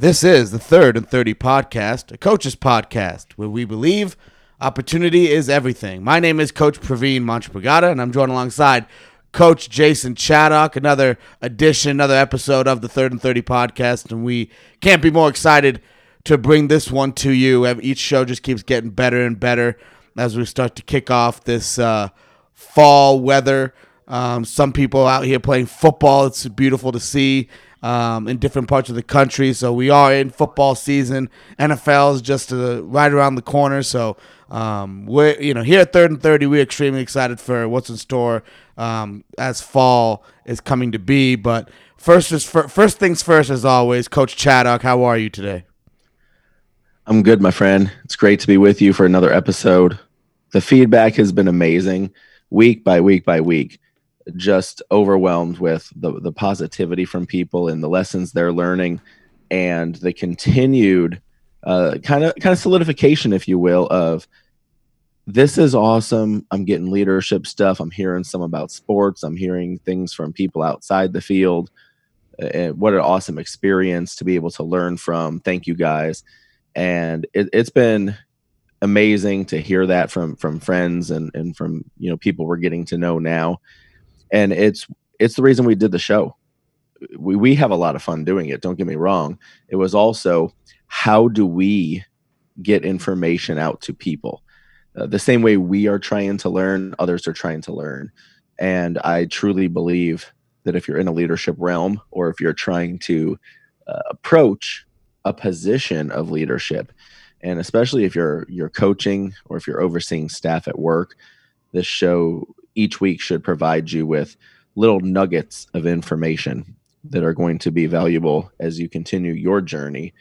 This is the Third and 30 podcast, a coach's podcast where we believe opportunity is everything. My name is Coach Praveen Manchbragada, and I'm joined alongside Coach Jason Chaddock, another edition, another episode of the Third and 30 podcast. And we can't be more excited to bring this one to you. Each show just keeps getting better and better as we start to kick off this uh, fall weather. Um, some people out here playing football. It's beautiful to see um, in different parts of the country. So we are in football season. NFL is just uh, right around the corner. So um, we're you know here at Third and Thirty, we're extremely excited for what's in store um, as fall is coming to be. But first is first things first, as always. Coach Chaddock, how are you today? I'm good, my friend. It's great to be with you for another episode. The feedback has been amazing, week by week by week just overwhelmed with the the positivity from people and the lessons they're learning and the continued uh, kind of kind of solidification if you will of this is awesome. I'm getting leadership stuff. I'm hearing some about sports. I'm hearing things from people outside the field. And what an awesome experience to be able to learn from. Thank you guys. And it, it's been amazing to hear that from from friends and and from you know people we're getting to know now and it's it's the reason we did the show. We we have a lot of fun doing it. Don't get me wrong. It was also how do we get information out to people? Uh, the same way we are trying to learn, others are trying to learn. And I truly believe that if you're in a leadership realm or if you're trying to uh, approach a position of leadership, and especially if you're you're coaching or if you're overseeing staff at work, this show each week should provide you with little nuggets of information that are going to be valuable as you continue your journey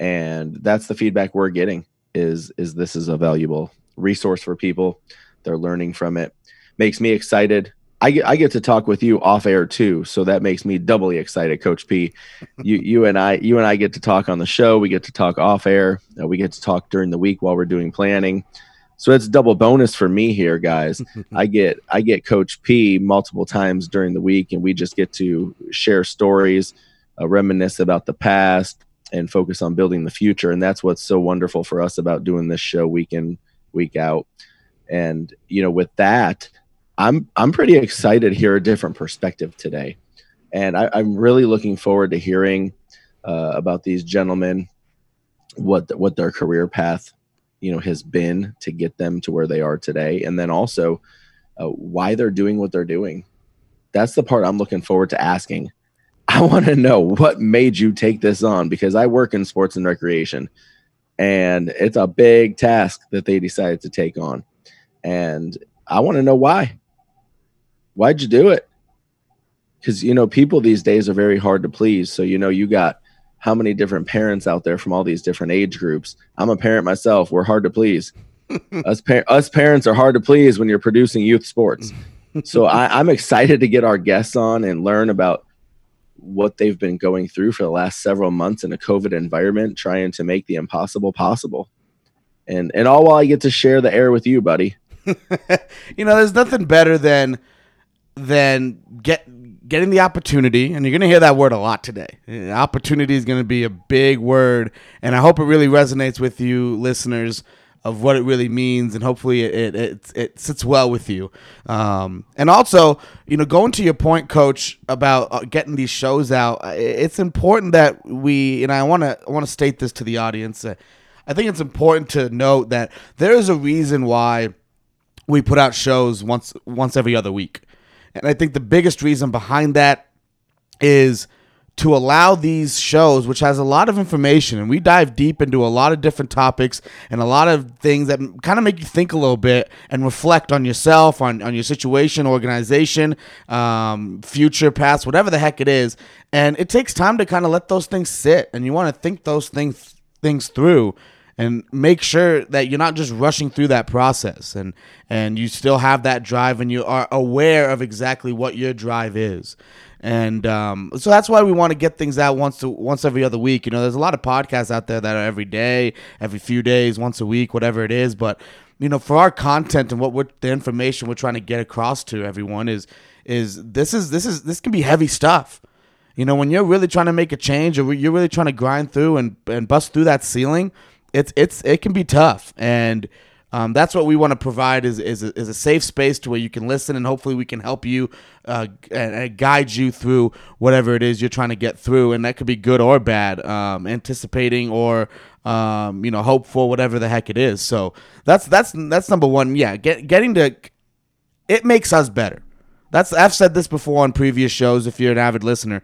and that's the feedback we're getting is is this is a valuable resource for people they're learning from it makes me excited I get, I get to talk with you off air too, so that makes me doubly excited, Coach P. You you and I you and I get to talk on the show. We get to talk off air. Uh, we get to talk during the week while we're doing planning. So it's double bonus for me here, guys. I get I get Coach P multiple times during the week, and we just get to share stories, uh, reminisce about the past, and focus on building the future. And that's what's so wonderful for us about doing this show week in week out. And you know, with that, I'm I'm pretty excited to hear a different perspective today, and I, am really looking forward to hearing uh, about these gentlemen, what the, what their career path you know has been to get them to where they are today. And then also uh, why they're doing what they're doing. That's the part i'm looking forward to asking. I want to know what made you take this on because i work in sports and recreation and it's a big task that they decided to take on. And i want to know why. Why'd you do it? Because you know people these days are very hard to please. So you know you got how many different parents out there from all these different age groups. I'm a parent myself. We're hard to please. us, par- us parents are hard to please when you're producing youth sports. so I, I'm excited to get our guests on and learn about what they've been going through for the last several months in a COVID environment, trying to make the impossible possible. And and all while I get to share the air with you, buddy. you know, there's nothing better than than get getting the opportunity, and you're going to hear that word a lot today. Opportunity is going to be a big word, and I hope it really resonates with you, listeners, of what it really means, and hopefully it it, it, sits well with you. Um, and also, you know, going to your point, Coach, about uh, getting these shows out, it's important that we, and I want to I want to state this to the audience. Uh, I think it's important to note that there is a reason why we put out shows once once every other week. And I think the biggest reason behind that is to allow these shows, which has a lot of information, and we dive deep into a lot of different topics and a lot of things that kind of make you think a little bit and reflect on yourself, on, on your situation, organization, um, future, past, whatever the heck it is. And it takes time to kind of let those things sit, and you want to think those things things through and make sure that you're not just rushing through that process and and you still have that drive and you are aware of exactly what your drive is. And um, so that's why we want to get things out once to once every other week. You know there's a lot of podcasts out there that are every day every few days once a week whatever it is. But you know for our content and what we're the information we're trying to get across to everyone is is this is this is this can be heavy stuff. You know, when you're really trying to make a change or you're really trying to grind through and, and bust through that ceiling, it's it's it can be tough. And um, that's what we want to provide is, is a, is, a, safe space to where you can listen and hopefully we can help you uh, and, and, guide you through whatever it is you're trying to get through. And that could be good or bad um, anticipating or um, you know hopeful whatever the heck it is. So that's that's that's number one. Yeah get, getting to it makes us better. That's I've said this before on previous shows if you're an avid listener.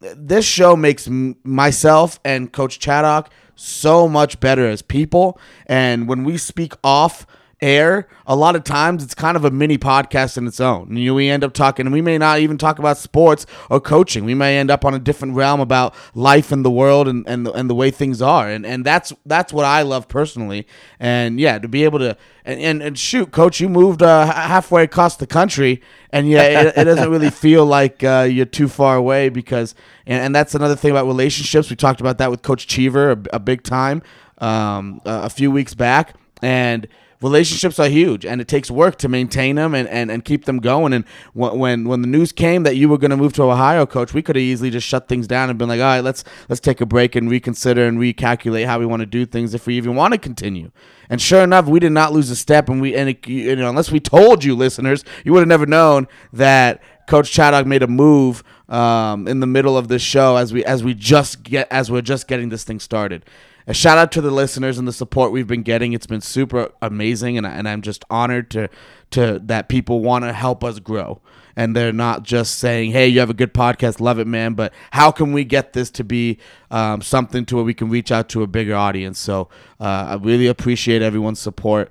This show makes m- myself and coach Chaddock so much better as people. And when we speak off air, a lot of times it's kind of a mini podcast in its own. You know, we end up talking, and we may not even talk about sports or coaching. We may end up on a different realm about life and the world and and the, and the way things are. And and that's that's what I love personally. And yeah, to be able to and and, and shoot, coach, you moved uh, halfway across the country, and yeah, it, it doesn't really feel like uh, you're too far away because. And, and that's another thing about relationships. We talked about that with Coach Cheever a, a big time um, a few weeks back, and relationships are huge and it takes work to maintain them and, and, and keep them going. And when when the news came that you were going to move to Ohio, coach, we could have easily just shut things down and been like, all right, let's let's take a break and reconsider and recalculate how we want to do things if we even want to continue. And sure enough, we did not lose a step, and we and it, you know unless we told you, listeners, you would have never known that Coach Chaddock made a move um, in the middle of this show as we as we just get as we're just getting this thing started a shout out to the listeners and the support we've been getting. It's been super amazing, and, and I'm just honored to to that people want to help us grow. And they're not just saying, "Hey, you have a good podcast, love it, man." But how can we get this to be um, something to where we can reach out to a bigger audience? So uh, I really appreciate everyone's support.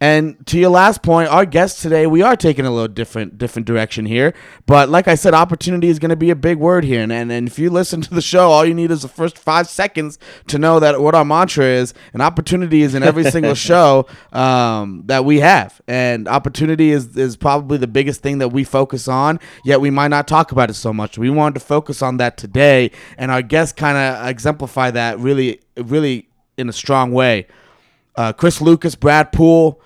And to your last point, our guest today, we are taking a little different different direction here. But like I said, opportunity is going to be a big word here. And, and, and if you listen to the show, all you need is the first five seconds to know that what our mantra is. And opportunity is in every single show um, that we have. And opportunity is, is probably the biggest thing that we focus on, yet we might not talk about it so much. We wanted to focus on that today. And our guests kind of exemplify that really, really in a strong way. Uh, Chris Lucas, Brad Poole,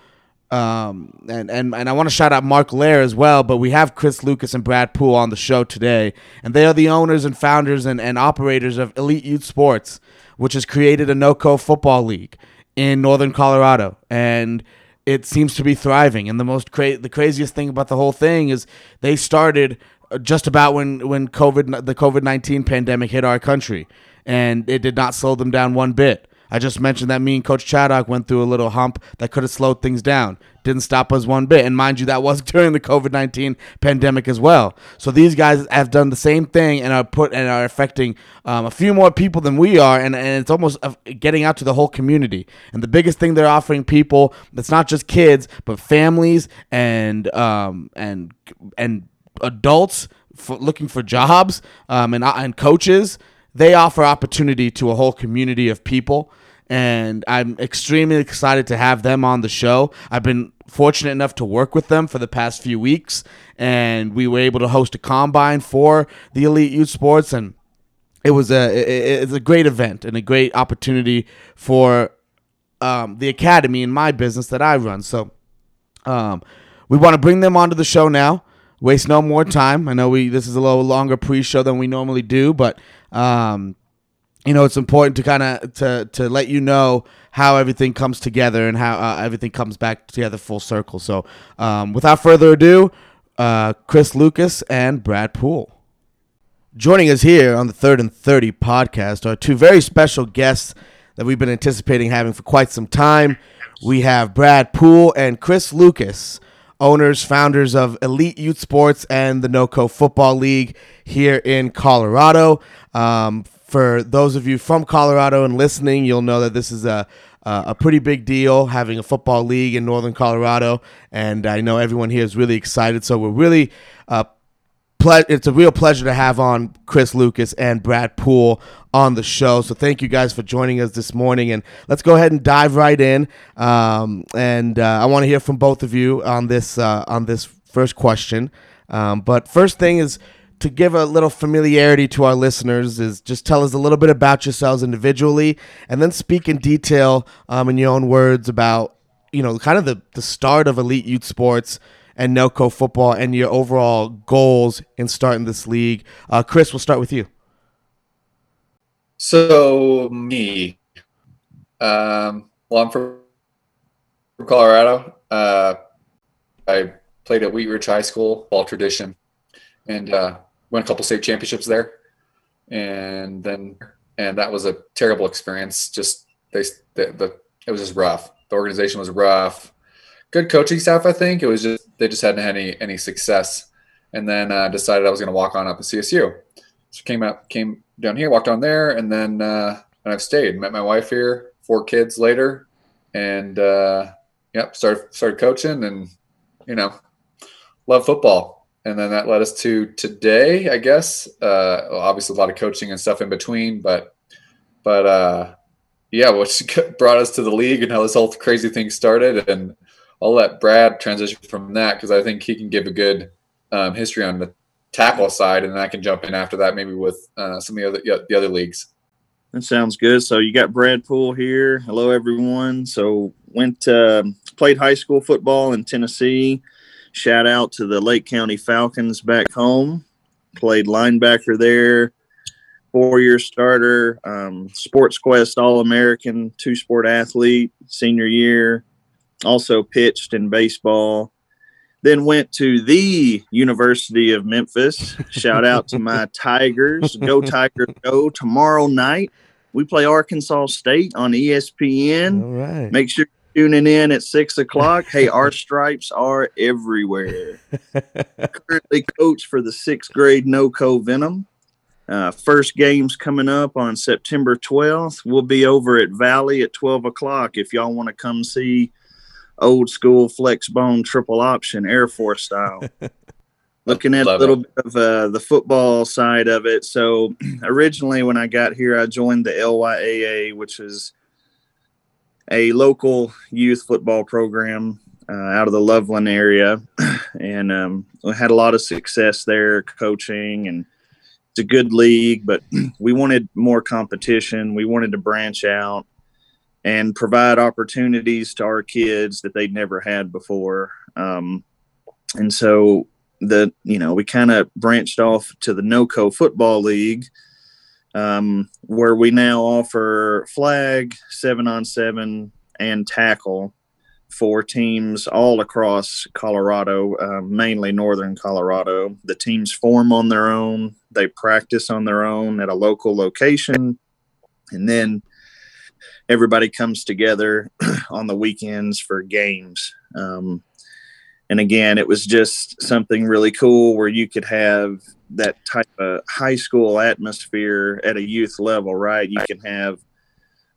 um, and, and, and I want to shout out Mark Lair as well, but we have Chris Lucas and Brad Poole on the show today. And they are the owners and founders and, and operators of Elite Youth Sports, which has created a NOCO football league in Northern Colorado. And it seems to be thriving. And the most cra- the craziest thing about the whole thing is they started just about when, when COVID, the COVID 19 pandemic hit our country. And it did not slow them down one bit. I just mentioned that me and Coach Chaddock went through a little hump that could have slowed things down. Didn't stop us one bit. And mind you, that was during the COVID 19 pandemic as well. So these guys have done the same thing and are put and are affecting um, a few more people than we are. And, and it's almost getting out to the whole community. And the biggest thing they're offering people, it's not just kids, but families and, um, and, and adults for looking for jobs um, and, and coaches they offer opportunity to a whole community of people and I'm extremely excited to have them on the show. I've been fortunate enough to work with them for the past few weeks, and we were able to host a combine for the Elite Youth Sports, and it was a it's a great event and a great opportunity for um, the academy in my business that I run. So um, we want to bring them onto the show now. Waste no more time. I know we this is a little longer pre-show than we normally do, but um, you know, it's important to kind of to to let you know how everything comes together and how uh, everything comes back together full circle. So, um, without further ado, uh, Chris Lucas and Brad Poole. Joining us here on the Third and Thirty podcast are two very special guests that we've been anticipating having for quite some time. We have Brad Poole and Chris Lucas, owners, founders of Elite Youth Sports and the NOCO Football League here in Colorado. Um, for those of you from Colorado and listening, you'll know that this is a uh, a pretty big deal having a football league in northern Colorado, and I know everyone here is really excited. So we're really, uh, ple- it's a real pleasure to have on Chris Lucas and Brad Poole on the show. So thank you guys for joining us this morning, and let's go ahead and dive right in. Um, and uh, I want to hear from both of you on this uh, on this first question. Um, but first thing is to give a little familiarity to our listeners is just tell us a little bit about yourselves individually and then speak in detail um, in your own words about you know kind of the, the start of elite youth sports and NOCO football and your overall goals in starting this league. Uh, Chris, we'll start with you. So me, um, well, I'm from, from Colorado. Uh, I played at Wheat Ridge High School, ball tradition, and uh, won a couple state championships there. And then, and that was a terrible experience. Just they, the, the it was just rough. The organization was rough. Good coaching staff, I think. It was just they just hadn't had any any success. And then uh, decided I was going to walk on up at CSU. So came out, came down here, walked on there, and then uh, and I've stayed. Met my wife here, four kids later, and uh, yep, started started coaching, and you know, love football. And then that led us to today, I guess. Uh, obviously, a lot of coaching and stuff in between, but but uh, yeah, what brought us to the league and how this whole crazy thing started. And I'll let Brad transition from that because I think he can give a good um, history on the tackle side, and then I can jump in after that, maybe with uh, some of the other the other leagues. That sounds good. So you got Brad Poole here. Hello, everyone. So went uh, played high school football in Tennessee. Shout out to the Lake County Falcons back home. Played linebacker there. Four year starter, um, Sports Quest All American, two sport athlete, senior year. Also pitched in baseball then went to the University of Memphis. Shout out to my Tigers. Go Tigers go. Tomorrow night we play Arkansas State on ESPN. All right. Make sure tuning in at six o'clock. Hey, our stripes are everywhere. Currently coach for the sixth grade NoCo Venom. Uh, first game's coming up on September 12th. We'll be over at Valley at 12 o'clock if y'all want to come see old school flex bone triple option Air Force style. Looking at Love a little it. bit of uh, the football side of it. So originally, when I got here, I joined the LYAA, which is a local youth football program uh, out of the Loveland area, and um, had a lot of success there, coaching, and it's a good league. But we wanted more competition. We wanted to branch out and provide opportunities to our kids that they'd never had before. Um, and so the you know we kind of branched off to the NoCo Football League, um, where we now offer flag, seven on seven, and tackle for teams all across Colorado, uh, mainly northern Colorado. The teams form on their own, they practice on their own at a local location, and then everybody comes together on the weekends for games. Um, and again, it was just something really cool where you could have that type of high school atmosphere at a youth level, right? You can have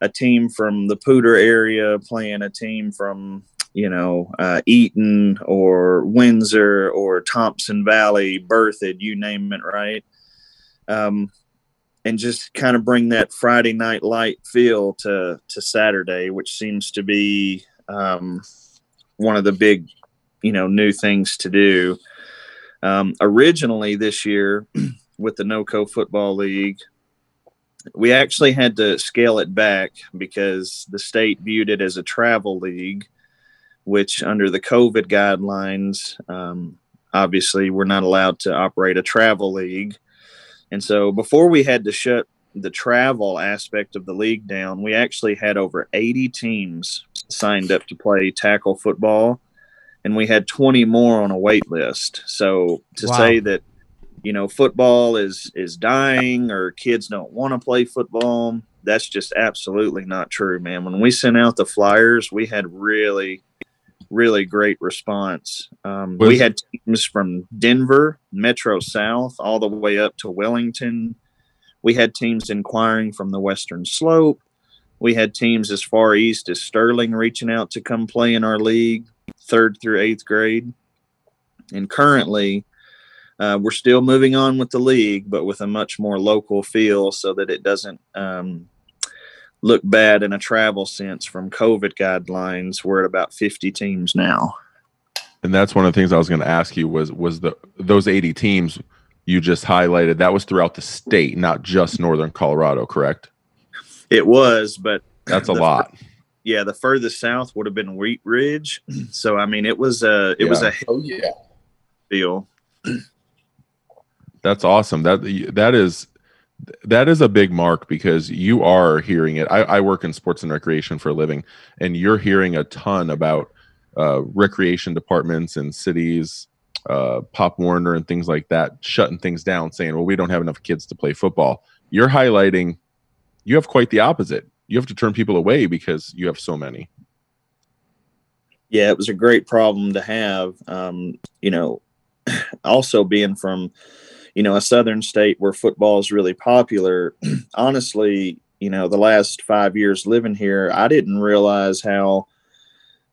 a team from the Poudre area playing a team from, you know, uh, Eaton or Windsor or Thompson Valley, Berthoud, you name it, right? Um, and just kind of bring that Friday night light feel to to Saturday, which seems to be um, one of the big, you know, new things to do. Um, originally this year, with the NoCo Football League, we actually had to scale it back because the state viewed it as a travel league, which under the COVID guidelines, um, obviously we're not allowed to operate a travel league. And so before we had to shut the travel aspect of the league down, we actually had over 80 teams signed up to play tackle football, and we had 20 more on a wait list. So to wow. say that you know football is is dying or kids don't want to play football, that's just absolutely not true, man. When we sent out the flyers, we had really really great response. Um, we had teams from Denver, Metro South, all the way up to Wellington. We had teams inquiring from the Western Slope. We had teams as far east as Sterling reaching out to come play in our league, third through eighth grade. And currently, uh, we're still moving on with the league, but with a much more local feel so that it doesn't um, look bad in a travel sense from COVID guidelines. We're at about 50 teams now. And that's one of the things I was going to ask you was was the those 80 teams you just highlighted that was throughout the state, not just northern Colorado, correct? It was, but that's a lot. Yeah, the furthest south would have been Wheat Ridge. So I mean, it was a it yeah. was a oh yeah deal. That's awesome. That that is that is a big mark because you are hearing it. I, I, work in sports and recreation for a living, and you're hearing a ton about uh, recreation departments and cities, uh, Pop Warner and things like that, shutting things down, saying, "Well, we don't have enough kids to play football." You're highlighting. You have quite the opposite. You have to turn people away because you have so many. Yeah, it was a great problem to have. Um, you know, also being from you know, a southern state where football is really popular, honestly, you know, the last five years living here, I didn't realize how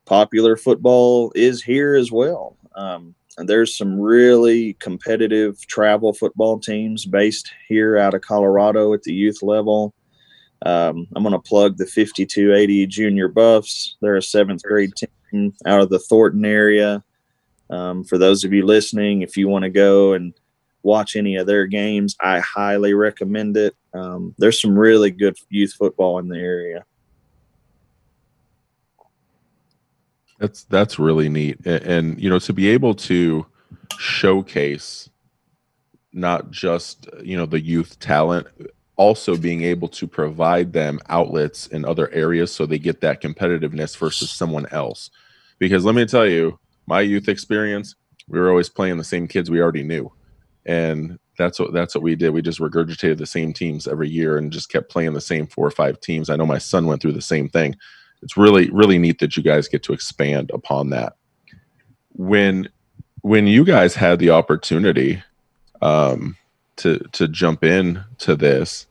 popular football is here as well. Um, there's some really competitive travel football teams based here out of Colorado at the youth level. Um, I'm going to plug the 5280 Junior Buffs. They're a seventh grade team out of the Thornton area. Um, for those of you listening, if you want to go and watch any of their games, I highly recommend it. Um, there's some really good youth football in the area. That's that's really neat, and, and you know to be able to showcase not just you know the youth talent, also being able to provide them outlets in other areas so they get that competitiveness versus someone else. Because let me tell you, my youth experience, we were always playing the same kids we already knew and that's what that's what we did. We just regurgitated the same teams every year and just kept playing the same four or five teams. I know my son went through the same thing. It's really really neat that you guys get to expand upon that. When when you guys had the opportunity um, to to jump in to this,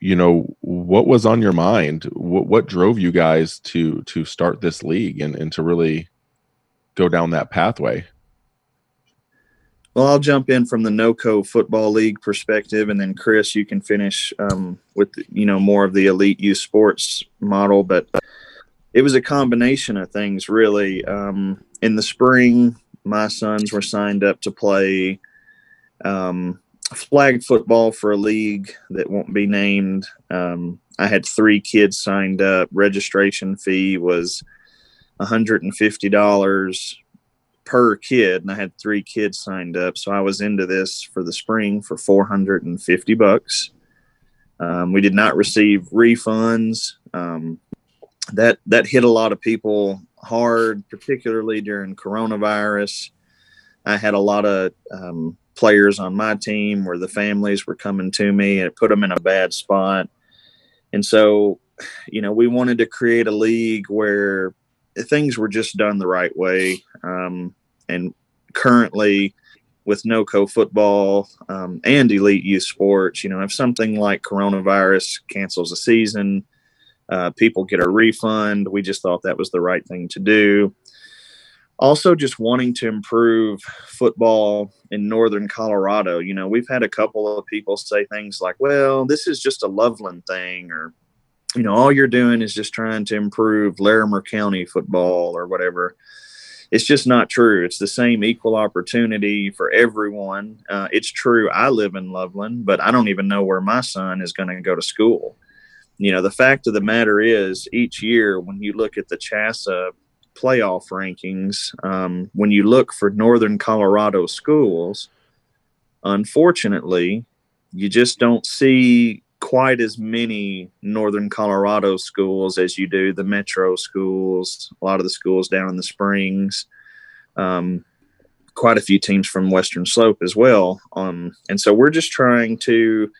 you know what was on your mind? What what drove you guys to to start this league and and to really go down that pathway? Well, I'll jump in from the NOCO Football League perspective, and then Chris, you can finish um, with you know more of the elite youth sports model. But it was a combination of things, really. Um, in the spring, my sons were signed up to play um, flag football for a league that won't be named. Um, I had three kids signed up. Registration fee was $150 per kid, and I had three kids signed up, so I was into this for the spring for 450 bucks. Um, we did not receive refunds. Um, that that hit a lot of people hard, particularly during coronavirus. I had a lot of um, players on my team where the families were coming to me, and it put them in a bad spot. And so, you know, we wanted to create a league where things were just done the right way. Um, and currently, with NOCO football um, and elite youth sports, you know, if something like coronavirus cancels a season, uh, people get a refund. We just thought that was the right thing to do. Also, just wanting to improve football in northern Colorado. You know, we've had a couple of people say things like, well, this is just a Loveland thing, or you know, all you're doing is just trying to improve Larimer County football or whatever. It's just not true. It's the same equal opportunity for everyone. Uh, it's true. I live in Loveland, but I don't even know where my son is going to go to school. You know, the fact of the matter is, each year when you look at the CHSAA playoff rankings, um, when you look for Northern Colorado schools, unfortunately, you just don't see quite as many northern Colorado schools as you do the metro schools, a lot of the schools down in the Springs, um, quite a few teams from Western Slope as well. Um, and so we're just trying to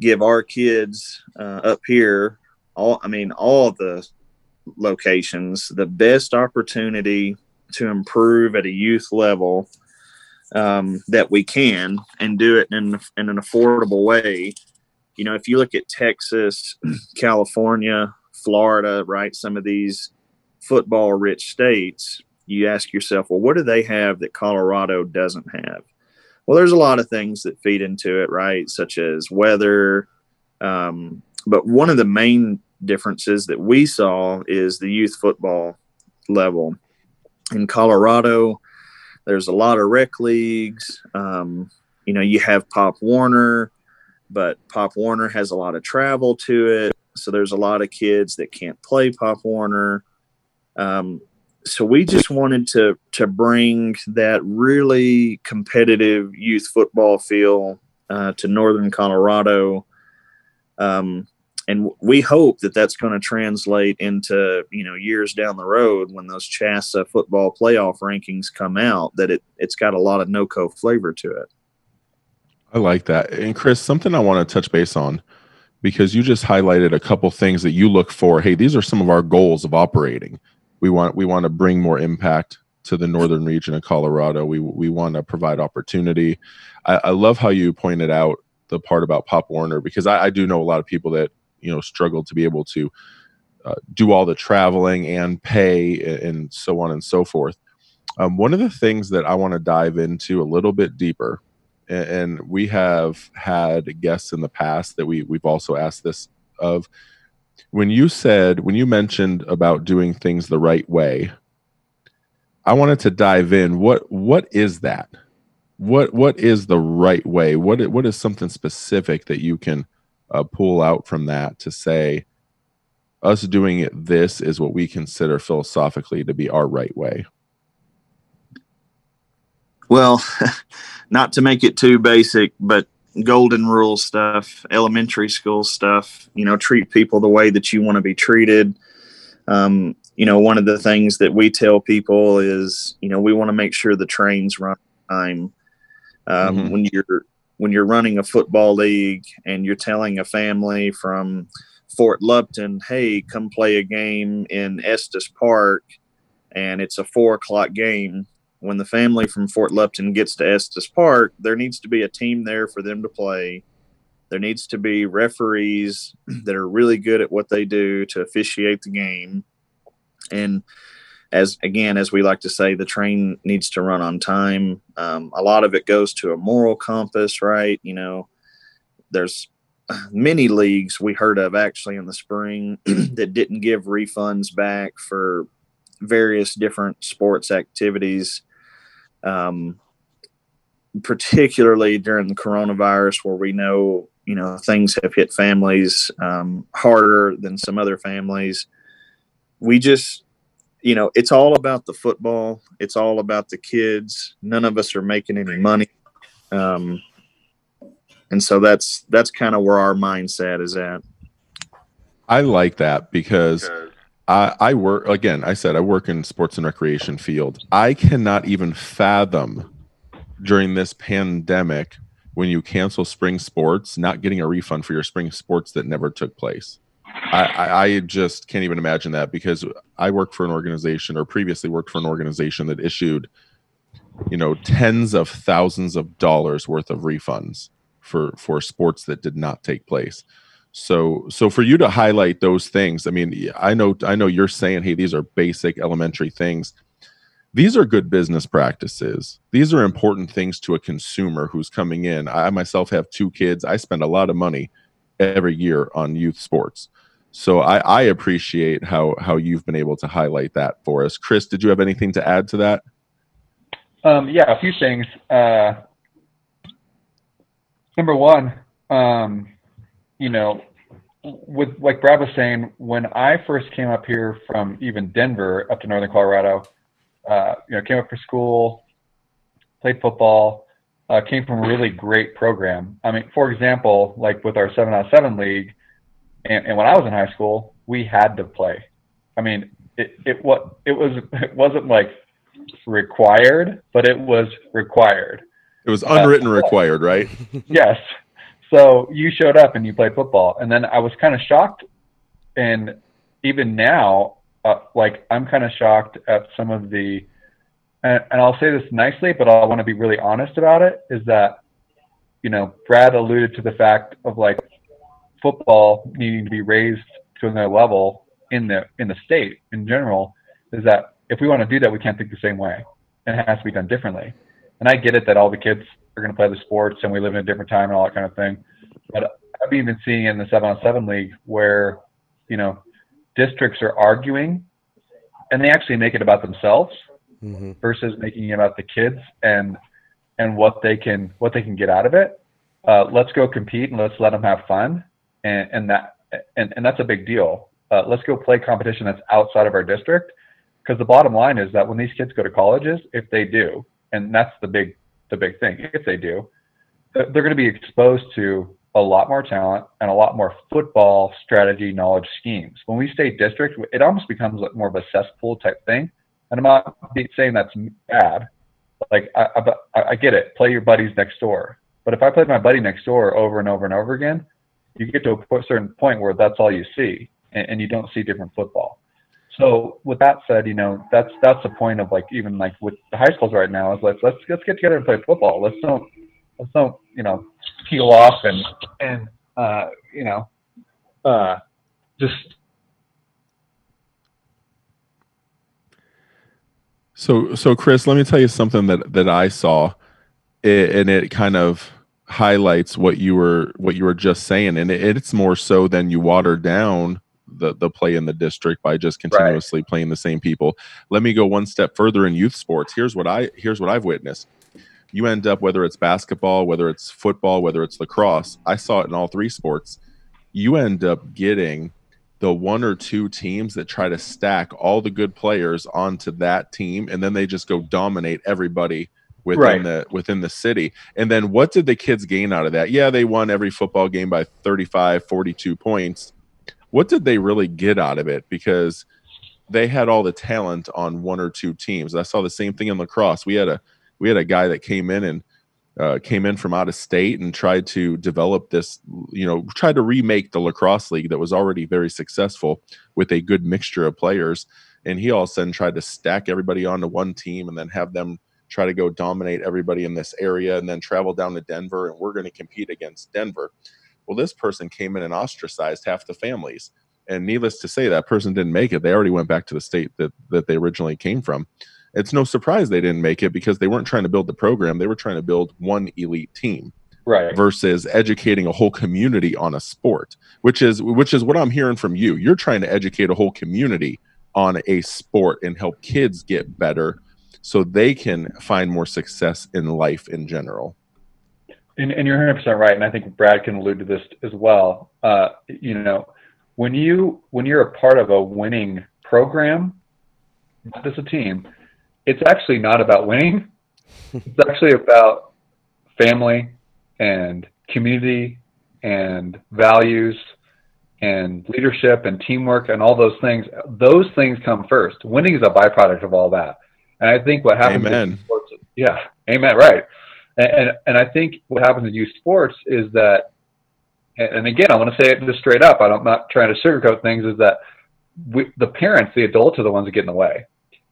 give our kids uh, up here, all I mean, all the locations, the best opportunity to improve at a youth level um, that we can and do it in, in an affordable way you know, if you look at Texas, California, Florida, right, some of these football rich states, you ask yourself, well, what do they have that Colorado doesn't have? Well, there's a lot of things that feed into it, right, such as weather. Um, but one of the main differences that we saw is the youth football level. In Colorado, there's a lot of rec leagues. Um, you know, you have Pop Warner, but Pop Warner has a lot of travel to it. So there's a lot of kids that can't play Pop Warner. Um, so we just wanted to to bring that really competitive youth football feel uh, to northern Colorado. Um, and we hope that that's going to translate into you know years down the road when those CHSAA football playoff rankings come out that it it's got a lot of NoCo flavor to it. I like that. And Chris, something I want to touch base on because you just highlighted a couple things that you look for. Hey, these are some of our goals of operating. We want we want to bring more impact to the northern region of Colorado. We we want to provide opportunity. I, I love how you pointed out the part about Pop Warner because I, I do know a lot of people that you know struggle to be able to uh, do all the traveling and pay and so on and so forth. Um, one of the things that I want to dive into a little bit deeper, and, and we have had guests in the past that we we've also asked this of. When you said when you mentioned about doing things the right way, I wanted to dive in. What what is that? What what is the right way? What what is something specific that you can uh, pull out from that to say us doing it this is what we consider philosophically to be our right way. Well not to make it too basic but golden rule stuff elementary school stuff you know treat people the way that you want to be treated. Um, you know one of the things that we tell people is you know we want to make sure the trains run on time. Um, mm-hmm. when you're when you're running a football league and you're telling a family from Fort Lupton, hey, come play a game in Estes Park, and it's a four o'clock game. When the family from Fort Lupton gets to Estes Park, there needs to be a team there for them to play. There needs to be referees that are really good at what they do to officiate the game. And as again as we like to say the train needs to run on time. Um, a lot of it goes to a moral compass right? You know there's many leagues we heard of actually in the spring that didn't give refunds back for various different sports activities. Um, particularly during the coronavirus where we know you know things have hit families um, harder than some other families. We just you know, it's all about the football. It's all about the kids. None of us are making any money. Um, and so that's that's kind of where our mindset is at. I like that because I, I work again. I said I work in sports and recreation field. I cannot even fathom during this pandemic when you cancel spring sports, not getting a refund for your spring sports that never took place. I, I just can't even imagine that because I work for an organization or previously worked for an organization that issued, you know, tens of thousands of dollars worth of refunds for for sports that did not take place. So so for you to highlight those things, I mean, I know I know you're saying, hey, these are basic elementary things. These are good business practices. These are important things to a consumer who's coming in. I myself have two kids. I spend a lot of money every year on youth sports. So I, I appreciate how how you've been able to highlight that for us. Chris, did you have anything to add to that? Um, yeah, a few things. Uh, number one, um, you know, with like Brad was saying, when I first came up here from even Denver up to Northern Colorado, uh, you know, came up for school, played football, uh, came from a really great program. I mean, for example, like with our seven out seven league, and, and when I was in high school, we had to play. I mean, it, it what it was it wasn't like required, but it was required. It was unwritten uh, required, right? yes. So you showed up and you played football, and then I was kind of shocked, and even now, uh, like I'm kind of shocked at some of the, and, and I'll say this nicely, but I want to be really honest about it. Is that, you know, Brad alluded to the fact of like football needing to be raised to another level in the in the state in general is that if we want to do that, we can't think the same way, and it has to be done differently. And I get it that all the kids are going to play the sports, and we live in a different time and all that kind of thing. But I've even seen in the seven on seven league where you know districts are arguing, and they actually make it about themselves mm-hmm. versus making it about the kids and and what they can what they can get out of it. Uh, let's go compete and let's let them have fun and, and that and, and that's a big deal. Uh, let's go play competition that's outside of our district, because the bottom line is that when these kids go to colleges, if they do, and that's the big the big thing, if they do, they're going to be exposed to a lot more talent and a lot more football strategy knowledge schemes. When we stay district, it almost becomes more of a cesspool type thing. And I'm not saying that's bad. Like I, I, I get it. Play your buddies next door. But if I play my buddy next door over and over and over again, you get to a certain point where that's all you see, and, and you don't see different football. So with that said, you know that's that's the point of like even like with the high schools right now is let's let's let's get together and play football. Let's don't let's don't you know peel off and and uh, you know uh, just So, so Chris, let me tell you something that that I saw, and it kind of highlights what you were what you were just saying, and it's more so than you water down the the play in the district by just continuously right. playing the same people. Let me go one step further in youth sports. Here's what I here's what I've witnessed. You end up whether it's basketball, whether it's football, whether it's lacrosse. I saw it in all three sports. You end up getting the one or two teams that try to stack all the good players onto that team and then they just go dominate everybody within right. the within the city. And then what did the kids gain out of that? Yeah they won every football game by 35 42 points. What did they really get out of it? Because they had all the talent on one or two teams. I saw the same thing in lacrosse. We had a we had a guy that came in and uh, came in from out of state and tried to develop this, you know, tried to remake the lacrosse league that was already very successful with a good mixture of players. And he all of a sudden tried to stack everybody onto one team and then have them try to go dominate everybody in this area and then travel down to Denver and we're going to compete against Denver. Well, this person came in and ostracized half the families. And needless to say, that person didn't make it. They already went back to the state that, that they originally came from it's no surprise they didn't make it because they weren't trying to build the program they were trying to build one elite team right versus educating a whole community on a sport which is which is what i'm hearing from you you're trying to educate a whole community on a sport and help kids get better so they can find more success in life in general and, and you're 100% right and i think brad can allude to this as well uh, you know when you when you're a part of a winning program not just a team it's actually not about winning. it's actually about family and community and values and leadership and teamwork and all those things. Those things come first. Winning is a byproduct of all that. And I think what happens amen. in sports, yeah, amen, right. And, and, and I think what happens in youth sports is that, and again, I want to say it just straight up. I'm not trying to sugarcoat things. Is that we, the parents, the adults, are the ones that get in the way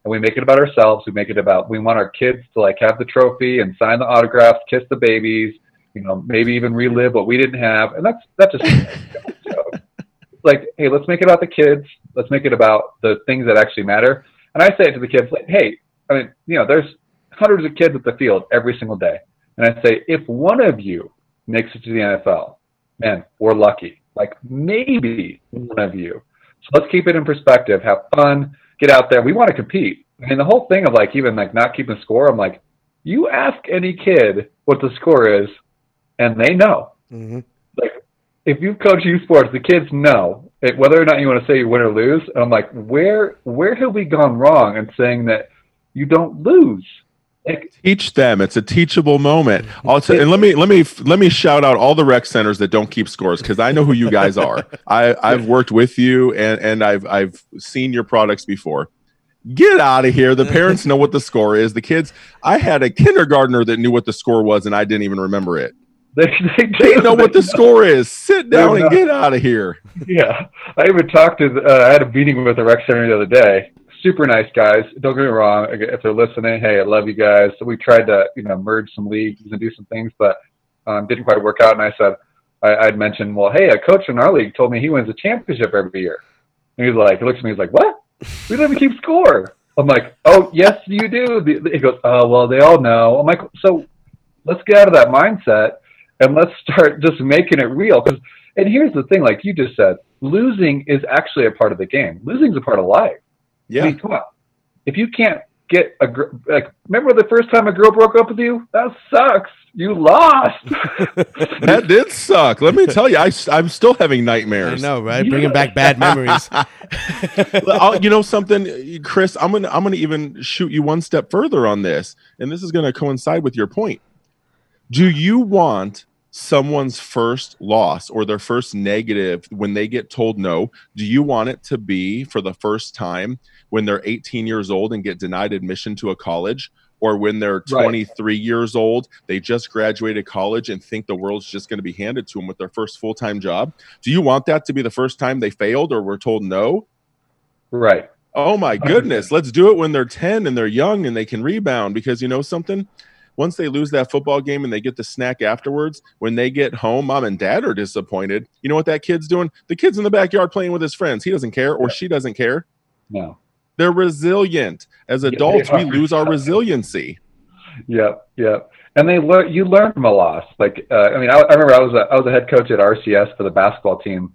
and we make it about ourselves. We make it about we want our kids to like have the trophy and sign the autographs, kiss the babies, you know, maybe even relive what we didn't have, and that's that's just like, hey, let's make it about the kids. Let's make it about the things that actually matter. And I say it to the kids, like, hey, I mean, you know, there's hundreds of kids at the field every single day, and I say, if one of you makes it to the NFL, man, we're lucky. Like maybe one of you. So let's keep it in perspective. Have fun get out there. We want to compete. I mean, the whole thing of like even like not keeping score. I'm like, you ask any kid what the score is, and they know. Mm-hmm. Like, if you coach youth sports, the kids know it, whether or not you want to say you win or lose. And I'm like, where where have we gone wrong in saying that you don't lose? teach them. It's a teachable moment. Also and let me let me let me shout out all the rec centers that don't keep scores because i know who you guys are. I i've worked with you and and i've i've seen your products before. Get out of here. The parents know what the score is. The kids i had a kindergartner that knew what the score was and i didn't even remember it. They, they, they know what the score is. Sit down and get out of here. Yeah. I even talked to uh, i had a meeting with the rec center the other day super nice guys. Don't get me wrong. If they're listening, hey, I love you guys. So we tried to, you know, merge some leagues and do some things, but um, didn't quite work out. And I said, I, I'd mentioned, well, hey, a coach in our league told me he wins a championship every year. And he's like, he looks at me, he's like, what? We don't even keep score. I'm like, oh, yes, you do. He goes, oh, well, they all know. I'm like, so let's get out of that mindset and let's start just making it real. Because, and here's the thing, like you just said, losing is actually a part of the game. Losing is a part of life. Yeah. I mean, come on. If you can't get a girl, like, remember the first time a girl broke up with you? That sucks. You lost. that did suck. Let me tell you, I, I'm still having nightmares. I know, right? Bringing back bad memories. you know something, Chris? I'm gonna I'm gonna even shoot you one step further on this, and this is gonna coincide with your point. Do you want someone's first loss or their first negative when they get told no? Do you want it to be for the first time when they're 18 years old and get denied admission to a college? Or when they're Right. 23 years old, they just graduated college and think the world's just going to be handed to them with their first full time job. Do you want that to be the first time they failed or were told no? Right. Oh my goodness. Let's do it when they're 10 and they're young and they can rebound because you know something? Once they lose that football game and they get the snack afterwards, when they get home, mom and dad are disappointed. You know what that kid's doing? The kid's in the backyard playing with his friends. He doesn't care or she doesn't care. No. They're resilient. As adults, we lose our resiliency. Yep, yep. And they learn. You learn from a loss. Like, uh, I mean, I, I remember I was a, I was a head coach at RCS for the basketball team,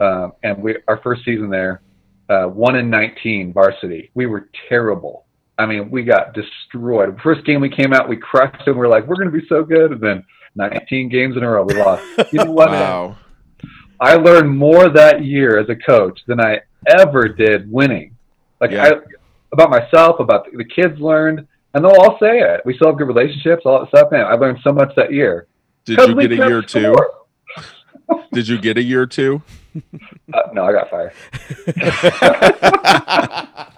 uh, and we our first season there, uh, one in nineteen varsity. We were terrible. I mean, we got destroyed. First game we came out, we crushed them. We are like, we're going to be so good, and then 19 games in a row we lost. You know what? Wow. I learned more that year as a coach than I ever did winning. Like Yeah. I, about myself, about the, the kids learned, and they'll all say it. We still have good relationships, all that stuff. Man, I learned so much that year. Did you get a year two? Did you get a year two? Uh, no, I got fired.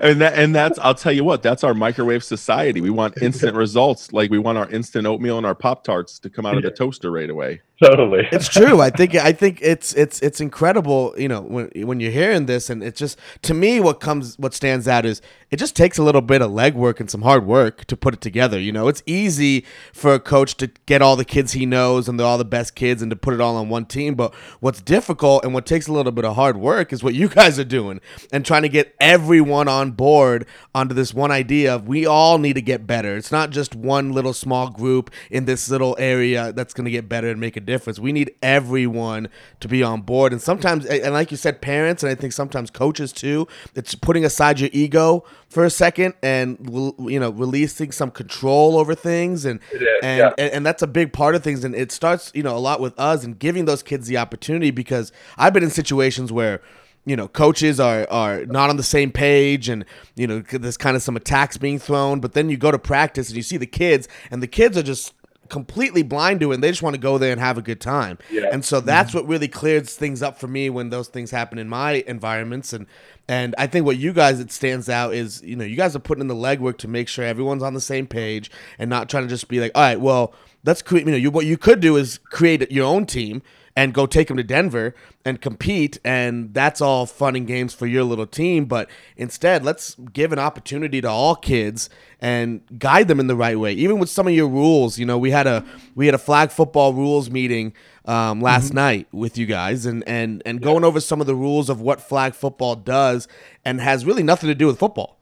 and that and that's I'll tell you what, that's our microwave society. We want instant results. Like we want our instant oatmeal and our Pop Tarts to come out of the toaster right away. Totally. it's true. I think I think it's it's it's incredible. You know, when when you're hearing this, and it's just to me, what comes what stands out is it just takes a little bit of legwork and some hard work to put it together. You know, it's easy for a coach to get all the kids he knows and all the best kids and to put it all on one team. But what's difficult and what takes a little bit of hard work is what you guys are doing and trying to get everyone on board onto this one idea of we all need to get better. It's not just one little small group in this little area that's going to get better and make a difference. We need everyone to be on board. And sometimes, and like you said, parents, and I think sometimes coaches too, it's putting aside your ego for a second and you know releasing some control over things and is, and, yeah. and and that's a big part of things and it starts you know a lot with us and giving those kids the opportunity because I've been in situations where you know coaches are are not on the same page and you know there's kind of some attacks being thrown but then you go to practice and you see the kids and the kids are just completely blind to it and they just want to go there and have a good time Yeah. and so that's what really clears things up for me when those things happen in my environments and and I think what you guys it stands out is you know you guys are putting in the legwork to make sure everyone's on the same page and not trying to just be like all right well let's create you know you what you could do is create your own team and go take them to Denver and compete and that's all fun and games for your little team. But instead let's give an opportunity to all kids and guide them in the right way. Even with some of your rules you know we had a we had a flag football rules meeting um, last night with you guys and and and going over some of the rules of what flag football does and has really nothing to do with football.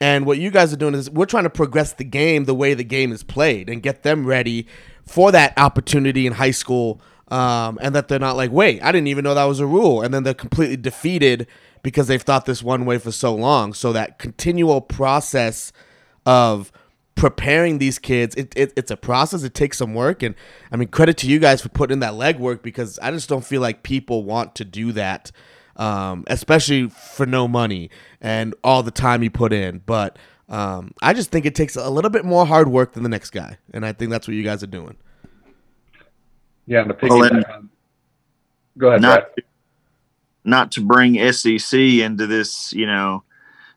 And what you guys are doing is we're trying to progress the game the way the game is played and get them ready for that opportunity in high school. Um, and that they're not like, wait, I didn't even know that was a rule. And then they're completely defeated because they've thought this one way for so long. So that continual process of preparing these kids, it, it, it's a process. It takes some work. And I mean, credit to you guys for putting in that legwork because I just don't feel like people want to do that um, especially for no money and all the time you put in. But um, I just think it takes a little bit more hard work than the next guy, and I think that's what you guys are doing. Yeah, and to Well, and- piggyback on- Go ahead, not Brett. not to bring SEC into this, you know,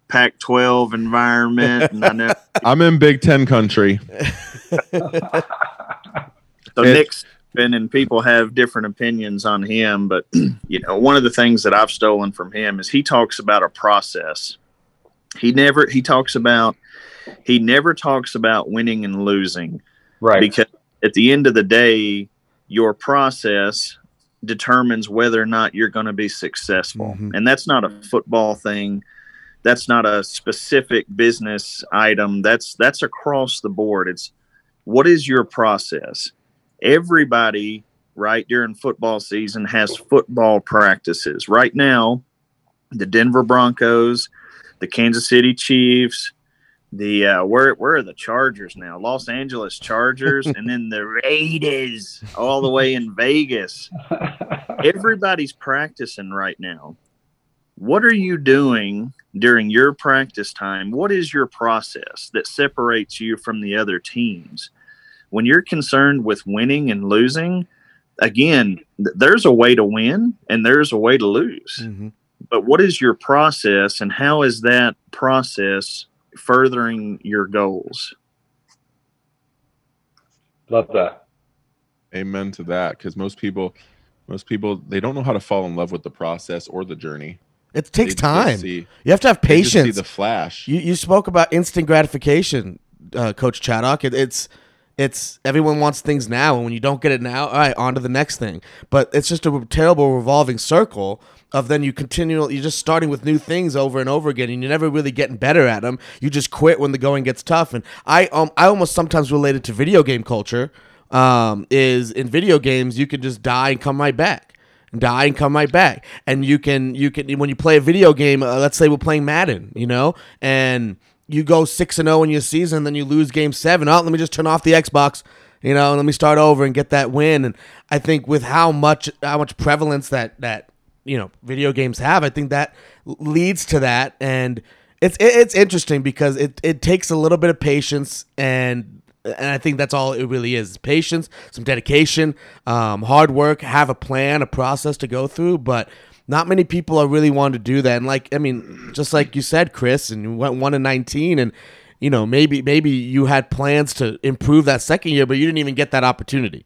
Pac-12 environment. And I know I'm in Big Ten country. so It- Nick's been and people have different opinions on him, but you know, one of the things that I've stolen from him is he talks about a process. He never he talks about he never talks about winning and losing. right. because at the end of the day your process determines whether or not you're going to be successful. Mhm. and that's not a football thing. That's not a specific business item. That's that's across the board. It's what is your process? Everybody right during football season has football practices. Right now the denver broncos the kansas city chiefs the uh, where where are the Chargers now? Los Angeles Chargers, and then the Raiders all the way in Vegas. Everybody's practicing right now. What are you doing during your practice time? What is your process that separates you from the other teams? when you're concerned with winning and losing, again, th- there's a way to win and there's a way to lose. Mhm. But what is your process and how is that process furthering your goals? Love that. Amen to that. Because most people, most people, they don't know how to fall in love with the process or the journey. It takes They time. see- you have to have they just See patience. the flash. You you spoke about instant gratification, uh, Coach Chaddock. It, it's it's everyone wants things now, and when you don't get it now, all right, on to the next thing. But it's just a terrible revolving circle of then you continue. You're just starting with new things over and over again, and you're never really getting better at them. You just quit when the going gets tough. And I um I almost sometimes related to video game culture. Um, is in video games you can just die and come right back die and come right back. And you can you can when you play a video game, uh, let's say we're playing Madden, you know, and you go six and zero in your season, then you lose game seven. Oh, let me just turn off the Xbox, you know, and let me start over and get that win. And I think with how much how much prevalence that that you know video games have, I think that leads to that. And it's it's interesting because it it takes a little bit of patience and and I think that's all it really is: patience, some dedication, um, hard work, have a plan, a process to go through. But not many people are really wanting to do that. And like, I mean, just like you said, Chris, and you went one in nineteen, and you know, maybe maybe you had plans to improve that second year, but you didn't even get that opportunity.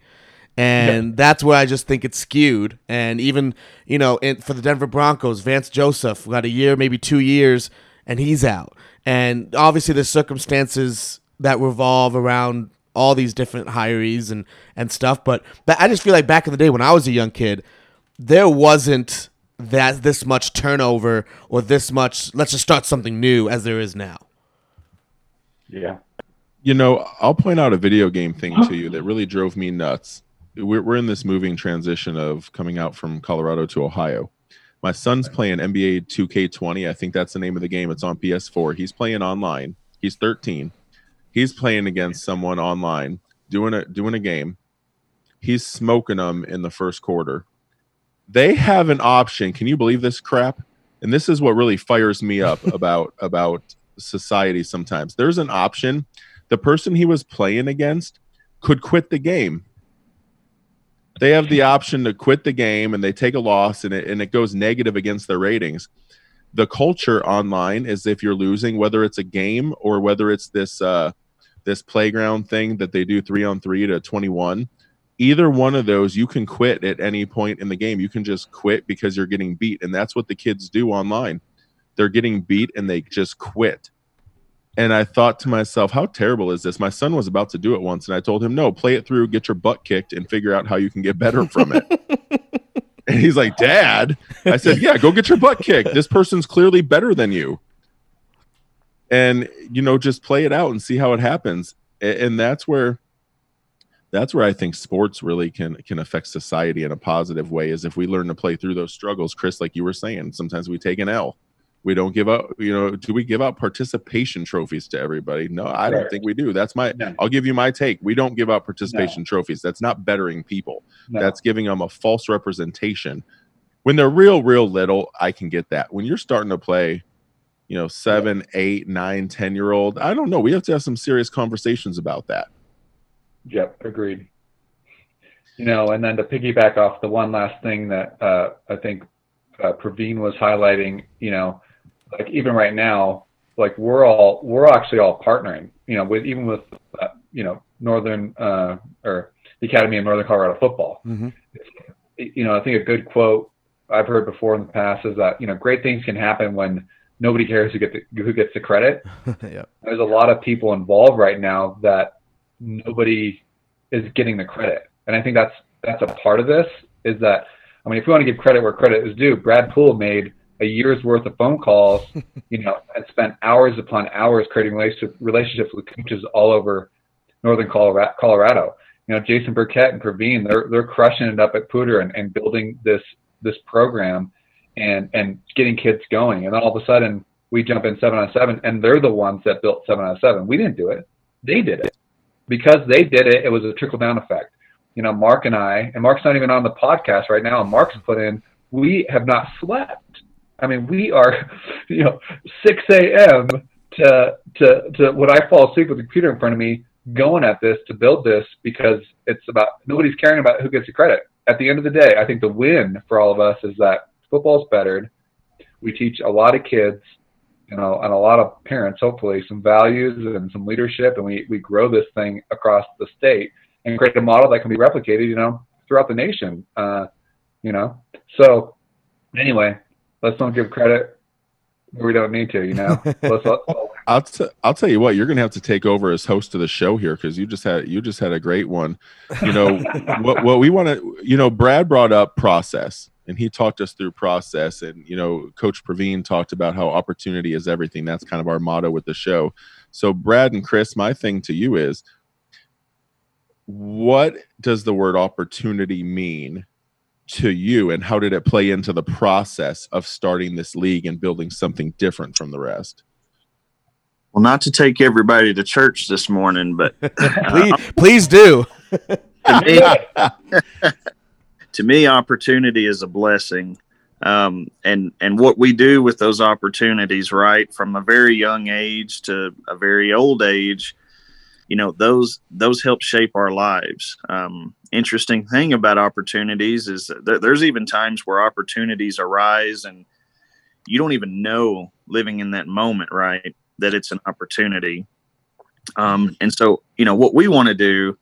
And that's where I just think it's skewed. And even you know, in, for the Denver Broncos, Vance Joseph got a year, maybe two years, and he's out. And obviously, the circumstances that revolve around all these different hirees and and stuff. But but I just feel like back in the day when I was a young kid, there wasn't that this much turnover or this much. Let's just start something new as there is now. Yeah. You know, I'll point out a video game thing to you that really drove me nuts. We're, we're in this moving transition of coming out from Colorado to Ohio. My son's playing NBA 2K20. I think that's the name of the game. It's on PS4. He's playing online. He's 13. He's playing against someone online, doing a doing a game. He's smoking them in the first quarter. They have an option. Can you believe this crap? And this is what really fires me up about about society sometimes. There's an option. The person he was playing against could quit the game. They have the option to quit the game and they take a loss and it, and it goes negative against their ratings. The culture online is if you're losing, whether it's a game or whether it's this uh, this playground thing that they do three on three to 21, either one of those you can quit at any point in the game. You can just quit because you're getting beat. And that's what the kids do online. They're getting beat and they just quit. And I thought to myself, how terrible is this? My son was about to do it once, and I told him, no, play it through, get your butt kicked, and figure out how you can get better from it. and he's like, Dad, I said, yeah, go get your butt kicked. This person's clearly better than you. And, you know, just play it out and see how it happens. And that's where that's where I think sports really can can affect society in a positive way is if we learn to play through those struggles. Chris, like you were saying, sometimes we take an L. We don't give up, you know, do we give out participation trophies to everybody? No, I don't Right. think we do. That's my No. I'll give you my take. We don't give out participation trophies. That's not bettering people. No. That's giving them a false representation. When they're real, real little, I can get that. When you're starting to play, you know, seven, eight, nine, ten year old, I don't know. We have to have some serious conversations about that. Yep, agreed. You know, and then to piggyback off the one last thing that uh, I think uh, Praveen was highlighting, you know, like even right now, like we're all we're actually all partnering, you know, with even with uh, you know Northern uh, or the Academy of Northern Colorado Football. Mm-hmm. You know, I think a good quote I've heard before in the past is that you know great things can happen when nobody cares who gets the, who gets the credit there's a lot of people involved right now that nobody is getting the credit. And I think that's that's a part of this is that I mean if we want to give credit where credit is due, Brad Poole made a year's worth of phone calls, you know, and spent hours upon hours creating relationship, relationships with coaches all over northern Colorado. You know, Jason Burkett and Praveen, they're they're crushing it up at Poudre and, and building this this program and and getting kids going. And then all of a sudden we jump in seven on seven and they're the ones that built seven on seven. We didn't do it. They did it. Because they did it, it was a trickle down effect. You know, Mark and I, and Mark's not even on the podcast right now, and Mark's put in, we have not slept. I mean, we are, you know, 6 a.m. to, to, to when I fall asleep with the computer in front of me, going at this to build this because it's about nobody's caring about who gets the credit. At the end of the day, I think the win for all of us is that football's bettered. We teach a lot of kids, you know, and a lot of parents, hopefully, some values and some leadership, and we we grow this thing across the state and create a model that can be replicated, you know, throughout the nation. Uh, you know, so anyway, let's don't give credit where we don't need to. You know, let's, I'll t- I'll tell you what, you're gonna have to take over as host of the show here because you just had you just had a great one. You know what what we want to you know Brad brought up process and he talked us through process and you know Coach Praveen talked about how opportunity is everything. That's kind of our motto with the show. So Brad and Chris, my thing to you is what does the word opportunity mean to you and how did it play into the process of starting this league and building something different from the rest? Well, not to take everybody to church this morning, but please, please do. to, me, to me, opportunity is a blessing. Um, and and what we do with those opportunities, right, from a very young age to a very old age, you know, those those help shape our lives. Um, interesting thing about opportunities is there's even times where opportunities arise and you don't even know living in that moment, right? that it's an opportunity. Um, and so, you know, what we want to do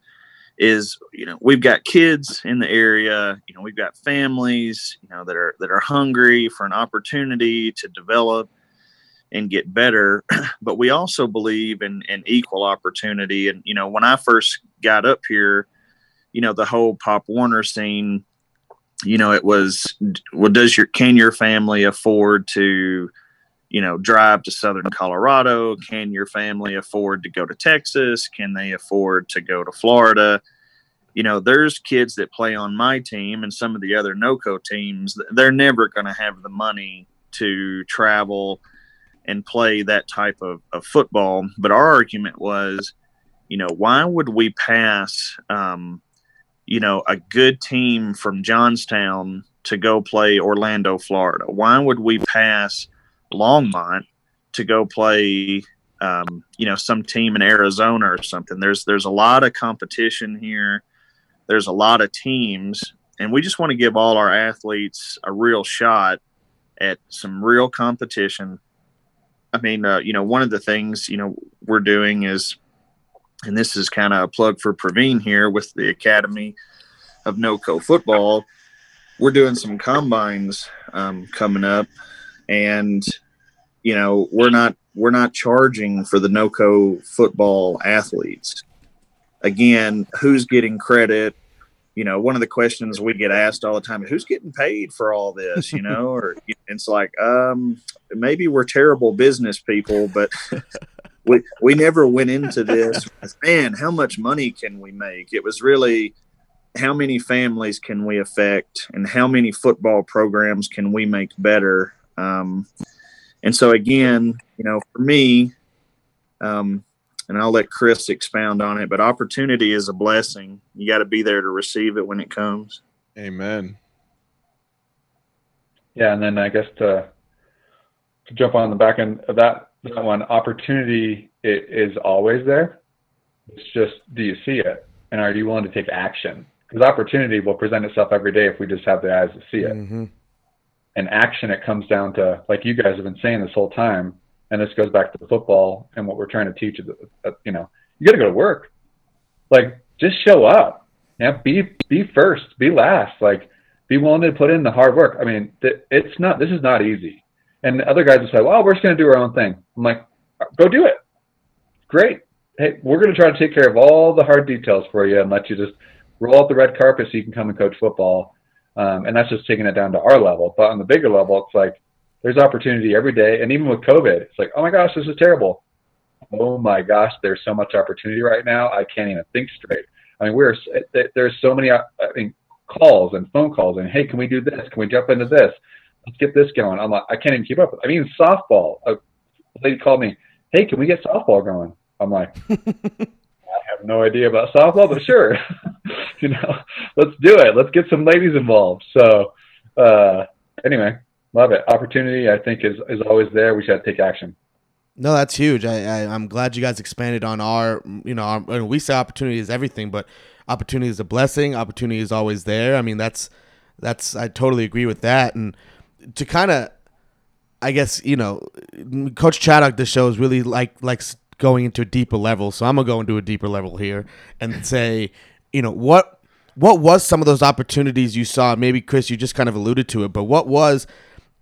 is, you know, we've got kids in the area, you know, we've got families, you know, that are that are hungry for an opportunity to develop and get better. but we also believe in, in equal opportunity. And, you know, when I first got up here, you know, the whole Pop Warner scene, you know, it was, well, does your, can your family afford to, you know, drive to southern Colorado? Can your family afford to go to Texas? Can they afford to go to Florida? You know, there's kids that play on my team and some of the other NOCO teams, they're never going to have the money to travel and play that type of, of football. But our argument was, you know, why would we pass, um, you know, a good team from Johnstown to go play Orlando, Florida? Why would we pass Longmont to go play um, you know some team in Arizona or something. There's there's a lot of competition here. There's a lot of teams, and we just want to give all our athletes a real shot at some real competition. I mean, uh, you know, one of the things you know we're doing is, and this is kind of a plug for Praveen here with the Academy of NoCo Football. We're doing some combines um, coming up and you know we're not we're not charging for the NoCo football athletes. Again, who's getting credit? You know, one of the questions we get asked all the time: is Who's getting paid for all this? You know, or it's like, um, maybe we're terrible business people, but we we never went into this. Man, how much money can we make? It was really how many families can we affect, and how many football programs can we make better um, and so again, you know, for me, um, and I'll let Chris expound on it, but opportunity is a blessing. You got to be there to receive it when it comes. Amen. Yeah, and then I guess to to jump on the back end of that that one, opportunity is always there. It's just, do you see it, and are you willing to take action? Because opportunity will present itself every day if we just have the eyes to see it. Mm-hmm and action, it comes down to, like you guys have been saying this whole time, and this goes back to football and what we're trying to teach. You know, you got to go to work. Like, just show up. Yeah, be be first, be last. Like, be willing to put in the hard work. I mean, it's not. This is not easy. And other guys will say, "Well, we're just going to do our own thing." I'm like, "Go do it. Great. Hey, we're going to try to take care of all the hard details for you and let you just roll out the red carpet so you can come and coach football um, and that's just taking it down to our level. But on the bigger level, it's like there's opportunity every day. And even with COVID, it's like, oh my gosh, this is terrible. Oh my gosh, there's so much opportunity right now. I can't even think straight. I mean, we're there's so many I mean calls and phone calls and hey, can we do this? Can we jump into this? Let's get this going. I'm like, I can't even keep up. I mean, softball. A lady called me, hey, can we get softball going? I'm like, I have no idea about softball, but sure. you know, let's do it. Let's get some ladies involved. So, uh, anyway, love it. Opportunity, I think, is is always there. We should take action. No, that's huge. I, I I'm glad you guys expanded on our you know our, we say opportunity is everything, but opportunity is a blessing. Opportunity is always there. I mean that's that's I totally agree with that. And to kind of I guess you know, Coach Chaddock. The show is really like likes going into a deeper level. So I'm gonna go into a deeper level here and say, you know, what what was some of those opportunities you saw? Maybe Chris, you just kind of alluded to it, but what was,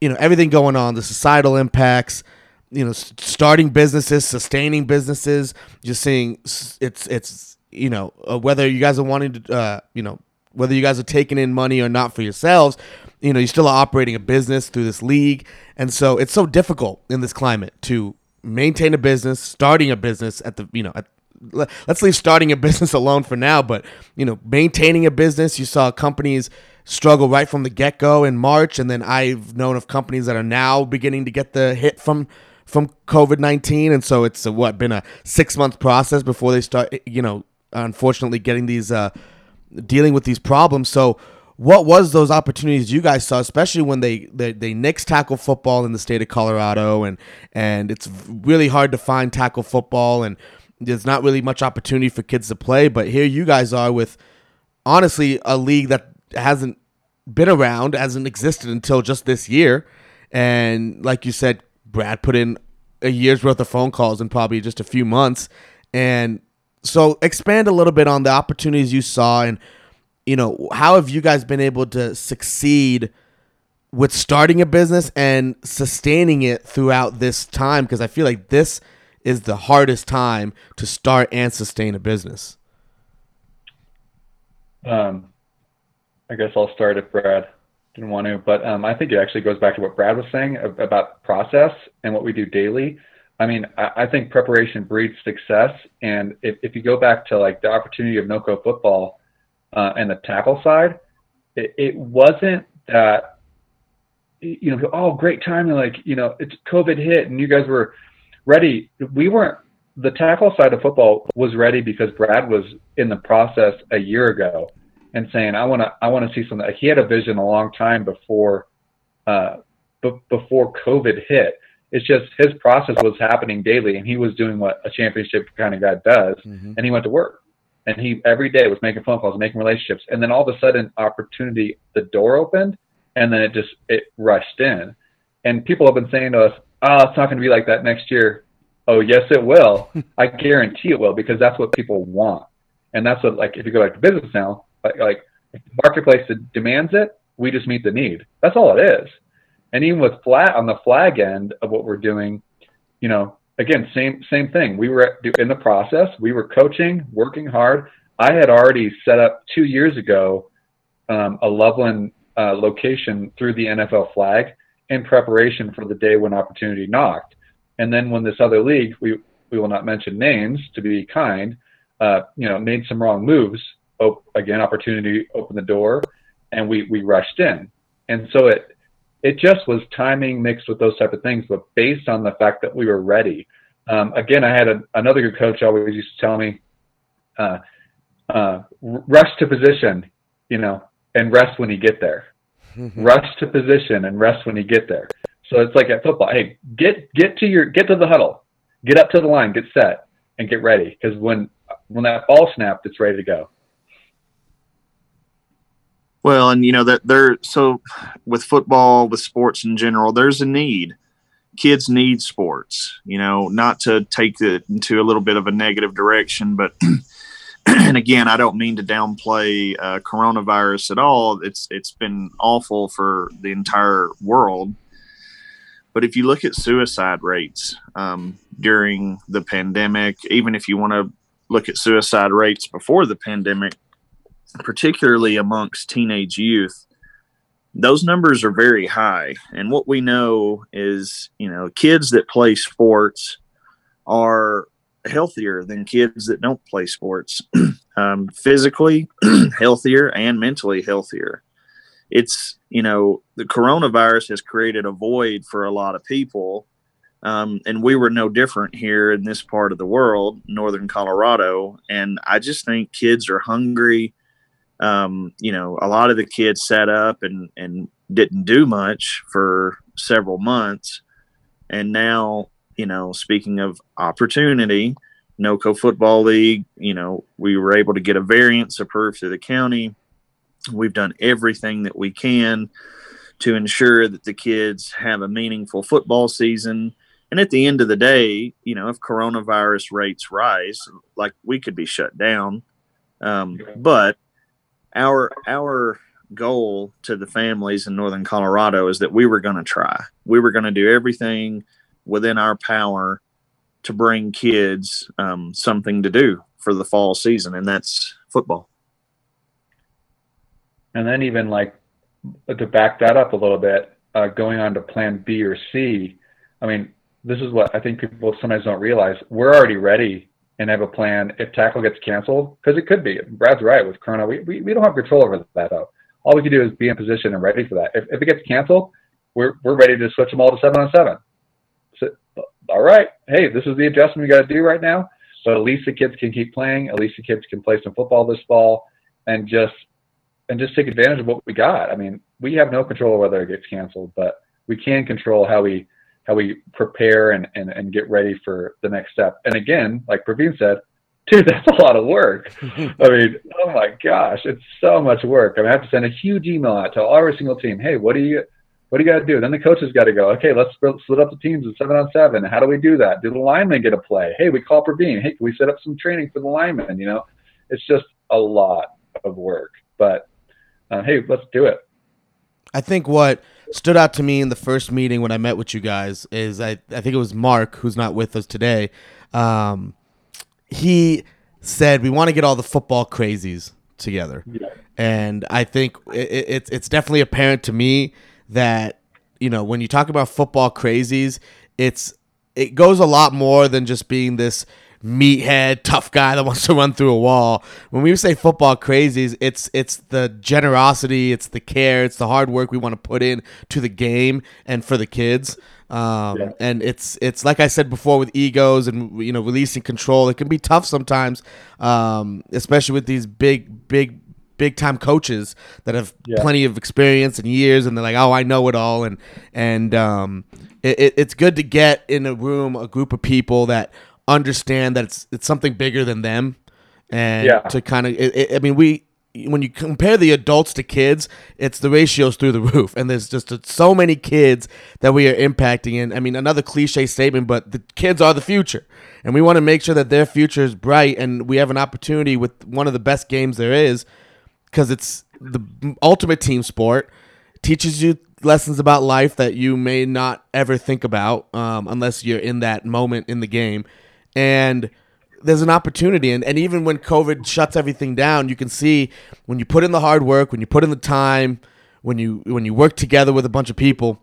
you know, everything going on, the societal impacts, you know, starting businesses, sustaining businesses, just seeing it's it's you know uh, whether you guys are wanting to, uh, you know, whether you guys are taking in money or not for yourselves, you know, you still are operating a business through this league, and so it's so difficult in this climate to maintain a business, starting a business at the you know at let's leave starting a business alone for now, but you know, maintaining a business, you saw companies struggle right from the get-go in March and then I've known of companies that are now beginning to get the hit from from COVID-19 and so it's a, what been a 6-month process before they start you know, unfortunately getting these uh dealing with these problems. So what was those opportunities you guys saw, especially when they they, they tackle football in the state of Colorado, and and it's really hard to find tackle football, and there's not really much opportunity for kids to play. But here you guys are with honestly a league that hasn't been around, hasn't existed until just this year. And like you said, Brad put in a year's worth of phone calls in probably just a few months. And so expand a little bit on the opportunities you saw and you know, how have you guys been able to succeed with starting a business and sustaining it throughout this time because I feel like this is the hardest time to start and sustain a business? Um, I guess I'll start if Brad didn't want to, but um, I think it actually goes back to what Brad was saying about process and what we do daily. I mean, I, I think preparation breeds success. And if, if you go back to like the opportunity of NoCo football uh, and the tackle side, it, it wasn't that, you know, oh, great timing. Like, you know, it's COVID hit and you guys were ready. We weren't. The tackle side of football was ready because Brad was in the process a year ago and saying, "I want to, I want to see something." He had a vision a long time before, uh, b- before COVID hit. It's just his process was happening daily, and he was doing what a championship kind of guy does, mm-hmm. and he went to work, and he every day was making phone calls, making relationships, and then all of a sudden, opportunity, the door opened, and then it just it rushed in, and people have been saying to us, oh, it's not going to be like that next year. Oh, yes, it will. I guarantee it will because that's what people want. And that's what, like, if you go back to business now, like, like if the marketplace demands it, we just meet the need. That's all it is. And even with flat on the flag end of what we're doing, you know, again, same same thing. We were in the process. We were coaching, working hard. I had already set up two years ago um, a Loveland uh, location through the NFL flag in preparation for the day when opportunity knocked. And then when this other league, we we will not mention names to be kind, uh, you know, made some wrong moves. Op- again, opportunity opened the door, and we we rushed in. And so it it just was timing mixed with those type of things, but based on the fact that we were ready. Um, again, I had a, another good coach always used to tell me, uh, uh, rush to position, you know, and rest when you get there. Mm-hmm. rush to position and rest when you get there. So it's like at football. Hey, get get to your get to the huddle, get up to the line, get set, and get ready. Because when when that ball snapped, it's ready to go. Well, and you know that there so with football, with sports in general, there's a need. Kids need sports. You know, not to take it into a little bit of a negative direction, but and again, I don't mean to downplay uh, coronavirus at all. It's it's been awful for the entire world. But if you look at suicide rates um, during the pandemic, even if you want to look at suicide rates before the pandemic, particularly amongst teenage youth, those numbers are very high. And what we know is, you know, kids that play sports are healthier than kids that don't play sports, um, physically healthier and mentally healthier. It's, you know, the coronavirus has created a void for a lot of people. Um, and we were no different here in this part of the world, northern Colorado. And I just think kids are hungry. Um, you know, a lot of the kids sat up and, and didn't do much for several months. And now you know, speaking of opportunity, NOCO Football League, you know, we were able to get a variance approved through the county. We've done everything that we can to ensure that the kids have a meaningful football season. And at the end of the day, you know, if coronavirus rates rise, like we could be shut down. Um, but our our goal to the families in northern Colorado is that we were going to try. We were going to do everything within our power to bring kids um, something to do for the fall season, and that's football. And then even like to back that up a little bit, uh, going on to Plan B or C. I mean, this is what I think people sometimes don't realize. We're already ready and have a plan if tackle gets canceled because it could be. Brad's right with Corona. We, we, we don't have control over that though. All we can do is be in position and ready for that. If, if it gets canceled, we're we're ready to switch them all to seven on seven. All right, hey, this is the adjustment we got to do right now. But at least the kids can keep playing. At least the kids can play some football this fall, and just and just take advantage of what we got. I mean, we have no control whether it gets canceled, but we can control how we how we prepare and, and, and get ready for the next step. And again, like Praveen said, dude, that's a lot of work. I mean, oh my gosh, it's so much work. I, mean, I have to send a huge email out to every single team. Hey, what do you what do you got to do? Then the coaches got to go. Okay, let's split up the teams in seven on seven. How do we do that? Do the linemen get a play? Hey, we call Praveen. Hey, can we set up some training for the linemen? You know, it's just a lot of work. But uh, hey, let's do it. I think what stood out to me in the first meeting when I met with you guys is I, I think it was Mark, who's not with us today. Um, he said, We want to get all the football crazies together. Yeah. And I think it, it, it's definitely apparent to me that, you know, when you talk about football crazies, it's it goes a lot more than just being this meathead, tough guy that wants to run through a wall. When we say football crazies, it's it's the generosity, it's the care, it's the hard work we want to put in to the game and for the kids. Um, yeah. And it's it's like I said before with egos and you know releasing control. It can be tough sometimes, um, especially with these big big big time coaches that have yeah. plenty of experience and years, and they're like, oh, I know it all, and and um, it, it's good to get in a room a group of people that understand that it's it's something bigger than them, and yeah. to kind of I mean we when you compare the adults to kids, it's the ratios through the roof, and there's just so many kids that we are impacting. And I mean, another cliche statement, but the kids are the future, and we want to make sure that their future is bright, and we have an opportunity with one of the best games there is, because it's the ultimate team sport, teaches you lessons about life that you may not ever think about um, unless you're in that moment in the game. And there's an opportunity and, and even when covid shuts everything down you can see when you put in the hard work when you put in the time when you when you work together with a bunch of people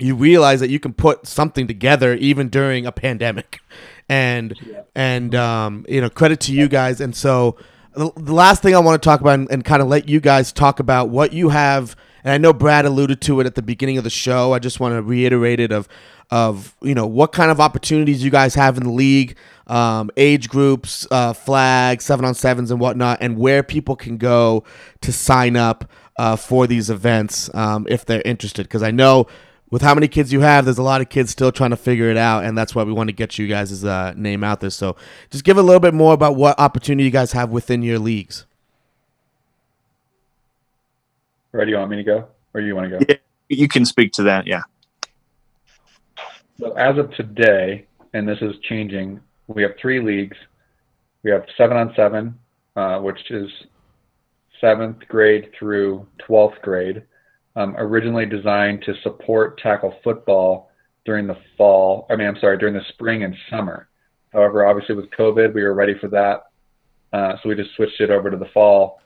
you realize that you can put something together even during a pandemic. And and um, you know credit to you guys. And so the, last thing i want to talk about and, and kind of let you guys talk about what you have and i know brad alluded to it at the beginning of the show i just want to reiterate it of of you know what kind of opportunities you guys have in the league, um, age groups, uh, flags, seven on sevens, and whatnot, and where people can go to sign up uh, for these events um, if they're interested. Because I know with how many kids you have, there's a lot of kids still trying to figure it out, and that's why we want to get you guys' uh, name out there. So just give a little bit more about what opportunity you guys have within your leagues. Ready? You want me to go, or you want to go? Yeah, you can speak to that. Yeah. So as of today, and this is changing, we have three leagues. We have seven on seven, uh, which is seventh grade through 12th grade, um, originally designed to support tackle football during the fall. I mean, I'm sorry, during the spring and summer. However, obviously with COVID, we were ready for that. Uh, so we just switched it over to the fall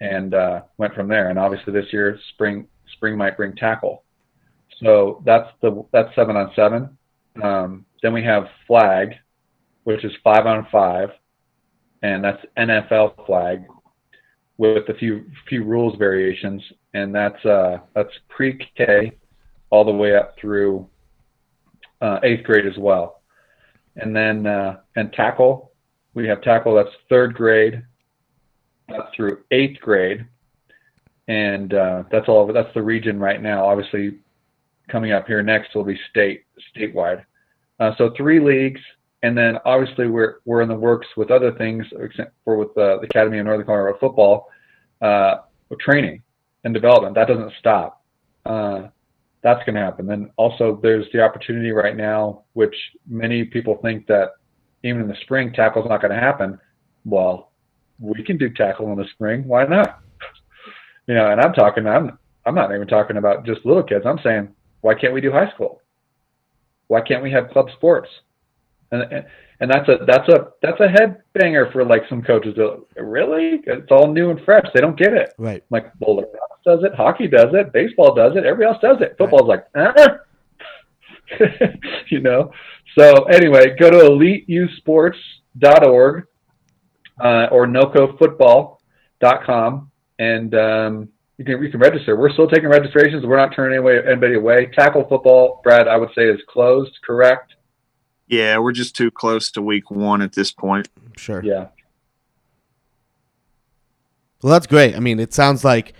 and uh, went from there. And obviously this year, spring spring might bring tackle. So that's the that's seven on seven. Um, then we have flag, which is five on five, and that's NFL flag with a few few rules variations, and that's uh, that's pre-K all the way up through uh, eighth grade as well. And then uh, and tackle, we have tackle that's third grade up through eighth grade, and uh, that's all. That's the region right now. Obviously, coming up here next will be state statewide. Uh, so three leagues, and then obviously we're we're in the works with other things for with uh, the Academy of Northern Colorado Football, uh, training and development. That doesn't stop. Uh, that's going to happen. Then also there's the opportunity right now, which many people think that even in the spring tackle's not going to happen. Well, we can do tackle in the spring. Why not? you know, and I'm talking. I'm I'm not even talking about just little kids. I'm saying, why can't we do high school? Why can't we have club sports? And and, that's a that's a that's a head banger for like some coaches. Really, it's all new and fresh. They don't get it. Right. Like bowler does it, hockey does it, baseball does it, everybody else does it. Football's right. like, uh you know. So anyway, go to eliteyouthsports.org uh, or nocofootball.com and um, you can you can register. We're still taking registrations. We're not turning anybody away. Tackle football, Brad, I would say is closed. Correct? Yeah, we're just too close to week one at this point. Sure. Yeah. Well, that's great. I mean, it sounds like,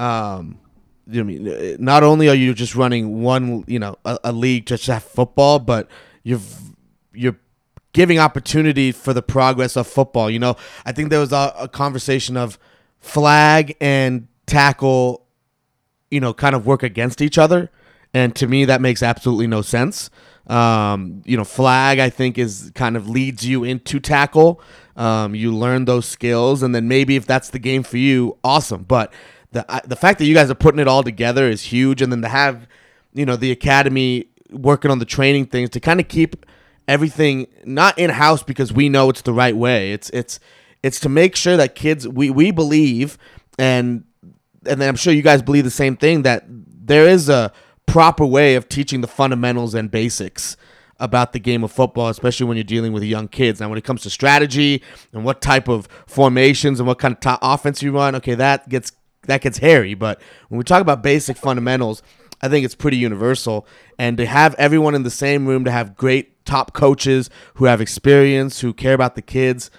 um, you know, mean, not only are you just running one, you know, a, a league just to have football, but you've you're giving opportunity for the progress of football. You know, I think there was a, a conversation of flag and tackle, you know, kind of work against each other. And to me, that makes absolutely no sense. Um, you know, flag, I think, is kind of leads you into tackle. Um, you learn those skills, and then maybe if that's the game for you, awesome. But the the fact that you guys are putting it all together is huge, and then to have, you know, the academy working on the training things to kind of keep everything not in house because we know it's the right way. It's it's it's to make sure that kids we we believe and and then I'm sure you guys believe the same thing that there is a proper way of teaching the fundamentals and basics about the game of football, especially when you're dealing with young kids. Now, when it comes to strategy and what type of formations and what kind of offense you run, okay, that gets that gets hairy. But when we talk about basic fundamentals, I think it's pretty universal. And to have everyone in the same room, to have great top coaches who have experience, who care about the kids,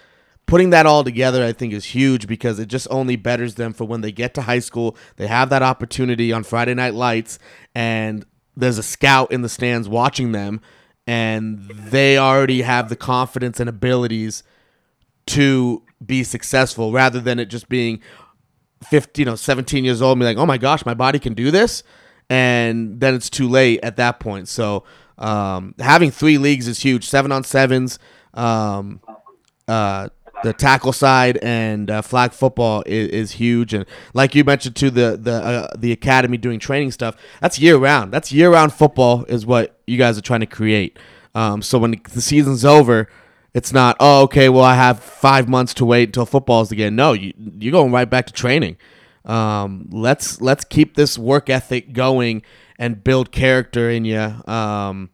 putting that all together, I think, is huge because it just only betters them for when they get to high school. They have that opportunity on Friday Night Lights, and there's a scout in the stands watching them, and they already have the confidence and abilities to be successful rather than it just being 15, you know, 17 years old and be like, oh my gosh, my body can do this. And then it's too late at that point. So um, having three leagues is huge. Seven on sevens. Um, uh, the tackle side and uh, flag football is, is, huge, and like you mentioned to the the uh, the academy doing training stuff. That's year round. That's year round football is what you guys are trying to create. Um, so when the season's over, it's not oh okay well I have five months to wait until football's again. No, you you're going right back to training. Um, let's let's keep this work ethic going and build character in you um,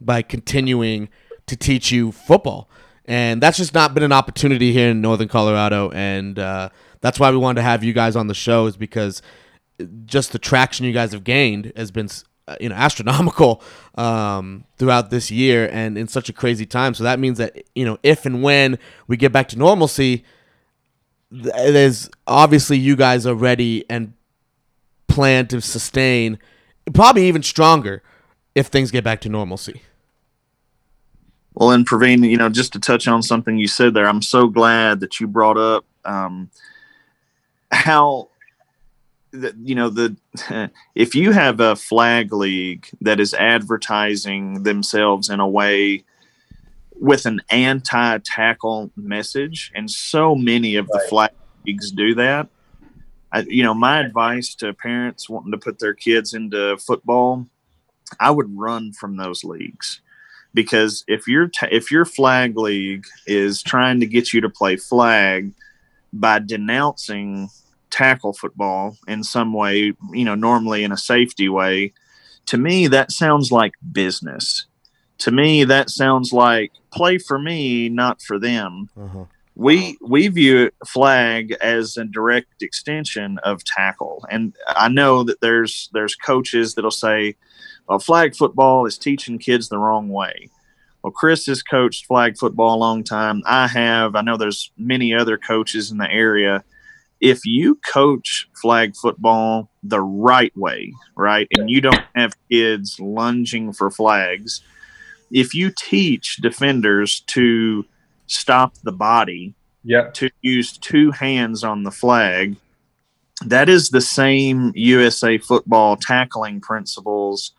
by continuing to teach you football and that's just not been an opportunity here in Northern Colorado, and uh, that's why we wanted to have you guys on the show is because just the traction you guys have gained has been uh, you know astronomical um, throughout this year and in such a crazy time. So that means that you know if and when we get back to normalcy, there's obviously you guys are ready and plan to sustain, probably even stronger if things get back to normalcy. Well, and Praveen, you know, just to touch on something you said there, I'm so glad that you brought up um, how that you know the if you have a flag league that is advertising themselves in a way with an anti-tackle message, and so many of the flag leagues do that. I, you know, my advice to parents wanting to put their kids into football, I would run from those leagues because if your if your flag league is trying to get you to play flag by denouncing tackle football in some way, you know, normally in a safety way, to me that sounds like business. To me that sounds like play for me, not for them. Uh-huh. We we view flag as a direct extension of tackle, and I know that there's there's coaches that'll say, well, flag football is teaching kids the wrong way. Well, Chris has coached flag football a long time. I have. I know there's many other coaches in the area. If you coach flag football the right way, right, and you don't have kids lunging for flags, if you teach defenders to stop the body, Yep. to use two hands on the flag, that is the same USA football tackling principles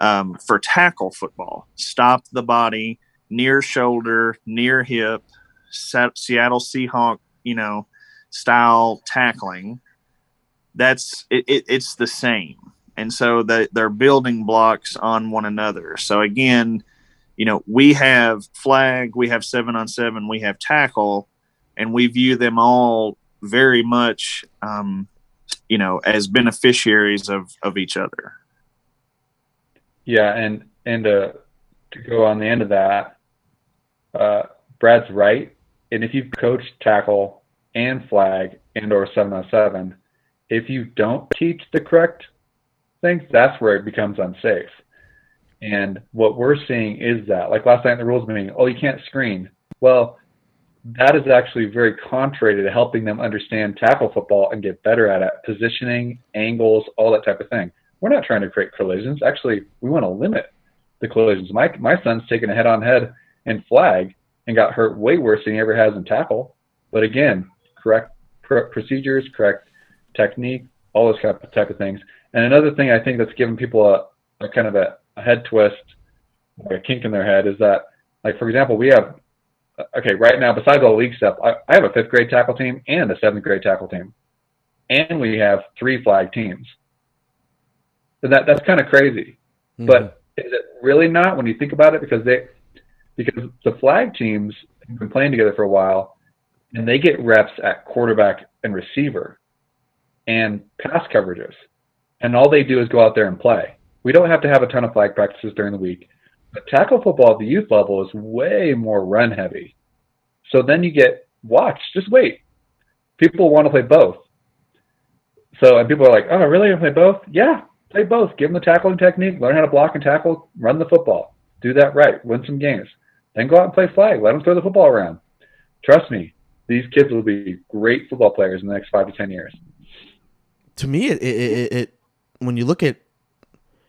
um, for tackle football. Stop the body, near shoulder, near hip, Seattle Seahawk, you know, style tackling. That's it, it, it's the same, and so that they're building blocks on one another. So again, you know, we have flag, we have seven on seven, we have tackle, and we view them all very much, um, you know, as beneficiaries of of each other. Yeah, and and uh, to go on the end of that, uh, Brad's right. And if you've coached tackle and flag and or seven on seven, if you don't teach the correct things, that's where it becomes unsafe. And what we're seeing is that, like last night in the rules meeting, oh, you can't screen. Well, that is actually very contrary to helping them understand tackle football and get better at it, positioning, angles, all that type of thing. We're not trying to create collisions. Actually, we want to limit the collisions. My my son's taken a head on head in flag and got hurt way worse than he ever has in tackle. But again, correct pr- procedures, correct technique, all those of, type of things. And another thing I think that's given people a, a kind of a, a head twist, like a kink in their head, is that, like for example, we have okay right now besides all the league stuff, I, I have a fifth grade tackle team and a seventh grade tackle team, and we have three flag teams. That that's kind of crazy. Mm-hmm. But is it really not when you think about it? Because they, because the flag teams have been playing together for a while, and they get reps at quarterback and receiver, and pass coverages, and all they do is go out there and play. We don't have to have a ton of flag practices during the week. But tackle football at the youth level is way more run heavy. So then you get watch. Just wait. People want to play both. So and people are like, oh, really? You play both? Yeah, play both. Give them the tackling technique. Learn how to block and tackle. Run the football. Do that right. Win some games. Then go out and play flag. Let them throw the football around. Trust me, these kids will be great football players in the next five to ten years. to me it, it, it, it when you look at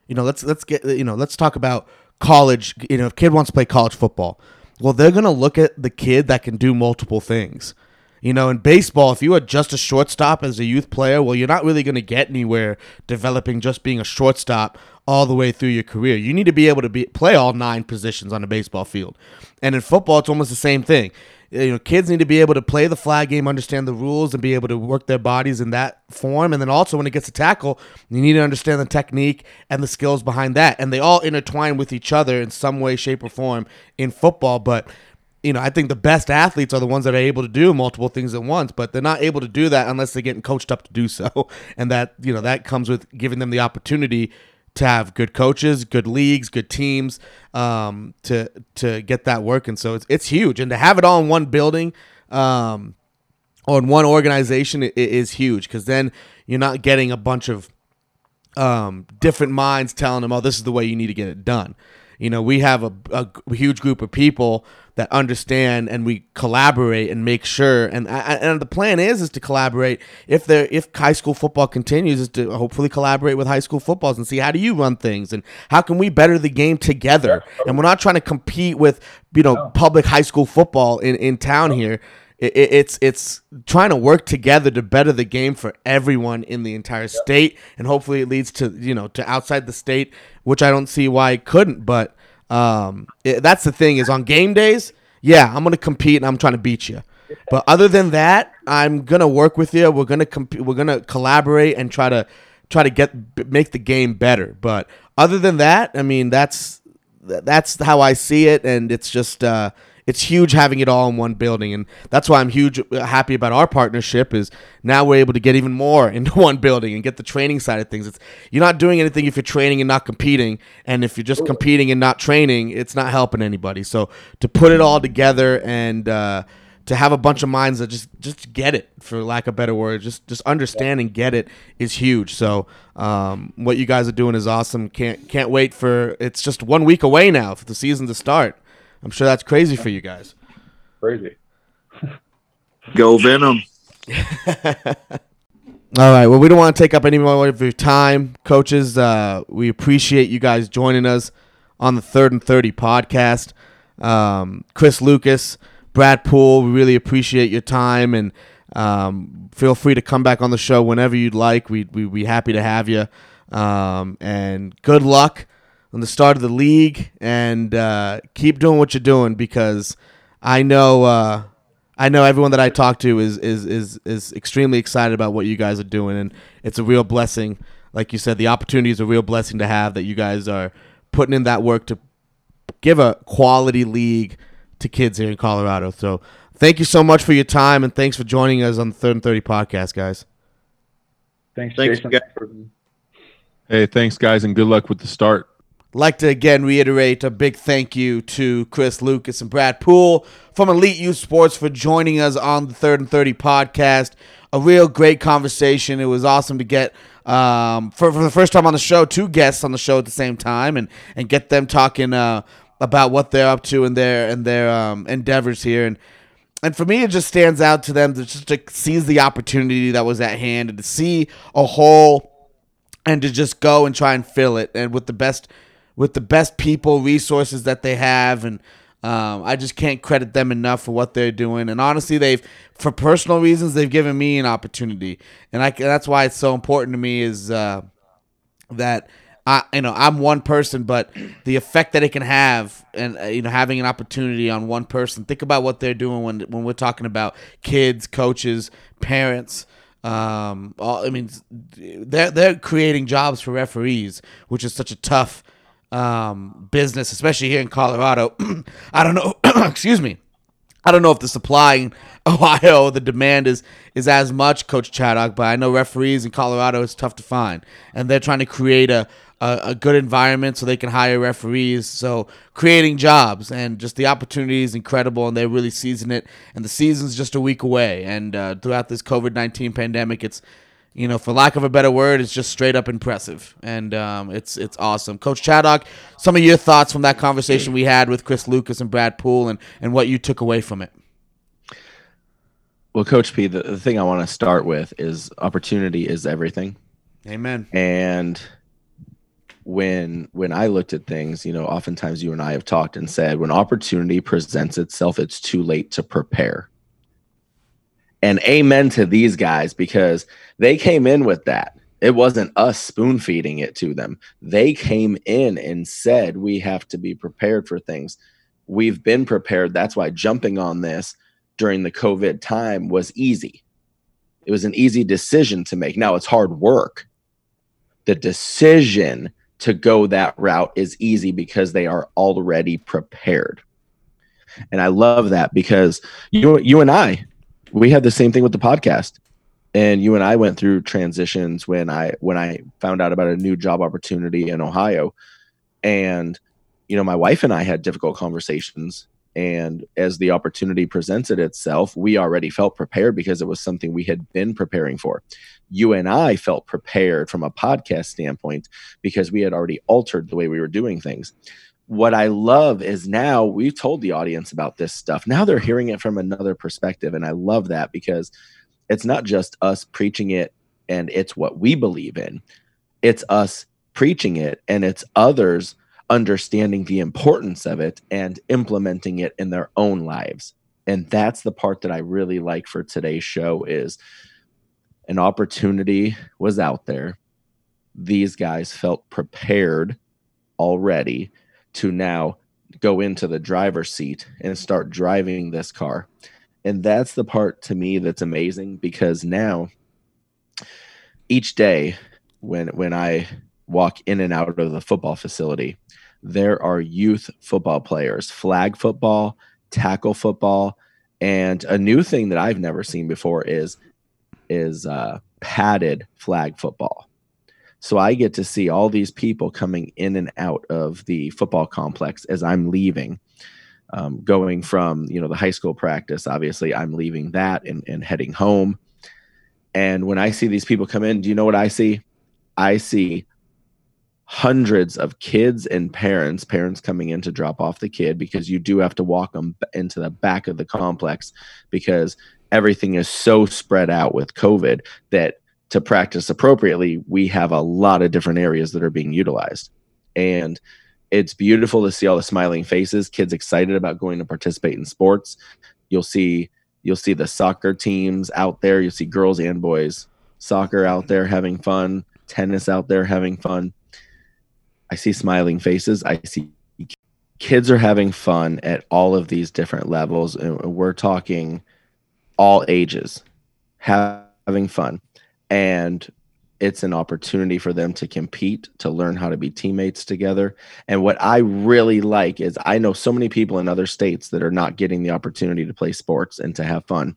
you know let's let's get you know let's talk about college you know if kid wants to play college football well they're going to look at the kid that can do multiple things you know in baseball if you are just a shortstop as a youth player well you're not really going to get anywhere developing just being a shortstop all the way through your career. You need to be able to be play all nine positions on a baseball field. And in football it's almost the same thing. You know kids need to be able to play the flag game understand the rules and be able to work their bodies in that form. And then also when it gets to tackle you need to understand the technique and the skills behind that. And they all intertwine with each other in some way shape or form in football. But you know i think the best athletes are the ones that are able to do multiple things at once but they're not able to do that unless they're getting coached up to do so and that you know that comes with giving them the opportunity to have good coaches, good leagues, good teams, um, to to get that working. So it's it's huge, and to have it all in one building, um, or in one organization, i- i- is huge because then you're not getting a bunch of um, different minds telling them, "Oh, this is the way you need to get it done." You know, we have a, a huge group of people that understand, and we collaborate and make sure. And I- and the plan is is to collaborate. If there if high school football continues, is to hopefully collaborate with high school footballs and see how do you run things and how can we better the game together. And we're not trying to compete with you know public high school football in in town here it, it- it's it's trying to work together to better the game for everyone in the entire state, and hopefully it leads to you know to outside the state, which I don't see why it couldn't. But um, it, that's the thing is on game days, yeah, I'm gonna compete and I'm trying to beat you. But other than that, I'm gonna work with you. We're gonna comp- we're gonna collaborate and try to try to get b- make the game better. But other than that, I mean that's that's how I see it, and it's just uh, it's huge having it all in one building, and that's why I'm huge uh, happy about our partnership. Is now we're able to get even more into one building and get the training side of things. It's you're not doing anything if you're training and not competing, and if you're just competing and not training, it's not helping anybody. So to put it all together and uh, to have a bunch of minds that just just get it, for lack of better word, just just understand and get it is huge. So um, what you guys are doing is awesome. Can't can't wait for it's just one week away now for the season to start. I'm sure that's crazy for you guys. Crazy. Go Venom. All right. Well, we don't want to take up any more of your time, coaches. Uh, we appreciate you guys joining us on the Third and Thirty podcast. Um, Chris Lucas, Brad Poole, we really appreciate your time and um, feel free to come back on the show whenever you'd like. We'd, we'd be happy to have you. Um, and good luck on the start of the league and uh, keep doing what you're doing because I know uh, I know everyone that I talk to is, is is is extremely excited about what you guys are doing and it's a real blessing. Like you said, the opportunity is a real blessing to have that you guys are putting in that work to give a quality league to kids here in Colorado. So thank you so much for your time and thanks for joining us on the Third and Thirty podcast, guys. Thanks, Thanks, Jason. guys. Hey, thanks guys, and good luck with the start. Like to again reiterate a big thank you to Chris Lucas and Brad Poole from Elite Youth Sports for joining us on the Third and Thirty podcast. A real great conversation. It was awesome to get um, for for the first time on the show two guests on the show at the same time and and get them talking uh, about what they're up to and their and their um, endeavors here and. And for me, it just stands out to them to just to seize the opportunity that was at hand and to see a hole and to just go and try and fill it and with the best with the best people resources that they have and um, I just can't credit them enough for what they're doing. And honestly they've for personal reasons they've given me an opportunity. And I that's why it's so important to me is uh, that I you know I'm one person but the effect that it can have and uh, you know having an opportunity on one person think about what they're doing when when we're talking about kids coaches parents um all, I mean they're they're creating jobs for referees which is such a tough um business especially here in Colorado I don't know excuse me I don't know if the supply in Ohio, the demand is is as much, Coach Chaddock, but I know referees in Colorado is tough to find, and they're trying to create a, a, a good environment so they can hire referees. So creating jobs and just the opportunity is incredible, and they're really seizing it. And the season's just a week away, and uh, throughout this COVID nineteen pandemic, it's you know, for lack of a better word, it's just straight up impressive, and um, it's it's awesome. Coach Chaddock, some of your thoughts from that conversation we had with Chris Lucas and Brad Poole, and and what you took away from it. Well, Coach P, the, the thing I want to start with is opportunity is everything. Amen. And when when I looked at things, you know, oftentimes you and I have talked and said when opportunity presents itself, it's too late to prepare. And amen to these guys because they came in with that. It wasn't us spoon feeding it to them. They came in and said we have to be prepared for things. We've been prepared. That's why jumping on this during the COVID time was easy. It was an easy decision to make. Now it's hard work. The decision to go that route is easy because they are already prepared. And I love that because you you and I we had the same thing with the podcast. And you and I went through transitions when I when I found out about a new job opportunity in Ohio. And you know, my wife and I had difficult conversations and as the opportunity presented itself, we already felt prepared because it was something we had been preparing for. You and I felt prepared from a podcast standpoint because we had already altered the way we were doing things. What I love is now we've told the audience about this stuff. Now they're uh-huh. hearing it from another perspective. And I love that because it's not just us preaching it and it's what we believe in, it's us preaching it and it's others understanding the importance of it and implementing it in their own lives and that's the part that i really like for today's show is an opportunity was out there these guys felt prepared already to now go into the driver's seat and start driving this car and that's the part to me that's amazing because now each day when when i walk in and out of the football facility there are youth football players, flag football, tackle football, and a new thing that I've never seen before is is uh, padded flag football. So I get to see all these people coming in and out of the football complex as I'm leaving, um, going from you know the high school practice. Obviously, I'm leaving that and, and heading home. And when I see these people come in, do you know what I see? I see hundreds of kids and parents parents coming in to drop off the kid because you do have to walk them into the back of the complex because everything is so spread out with covid that to practice appropriately we have a lot of different areas that are being utilized and it's beautiful to see all the smiling faces, kids excited about going to participate in sports. You'll see you'll see the soccer teams out there, you'll see girls and boys soccer out there having fun, tennis out there having fun. I see smiling faces. I see kids are having fun at all of these different levels and we're talking all ages having fun and it's an opportunity for them to compete to learn how to be teammates together. And what i really like is i know so many people in other states that are not getting the opportunity to play sports and to have fun.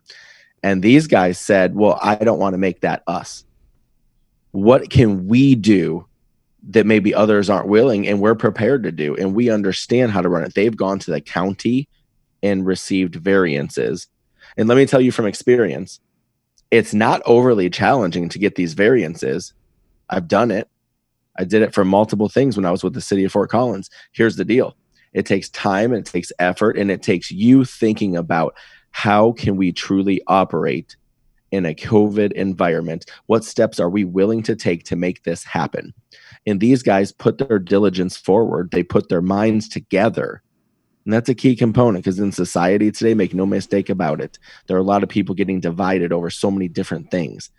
And these guys said well i don't want to make that us. What can we do that maybe others aren't willing and we're prepared to do? And we understand how to run it. They've gone to the county and received variances. And let me tell you from experience it's not overly challenging to get these variances. I've done it. I did it for multiple things when i was with the city of fort collins. Here's the deal. It takes time and it takes effort and it takes you thinking about how can we truly operate in a covid environment? What steps are we willing to take to make this happen? And these guys put their diligence forward, they put their minds together. And that's a key component because in society today, make no mistake about it, there are a lot of people getting divided over so many different things.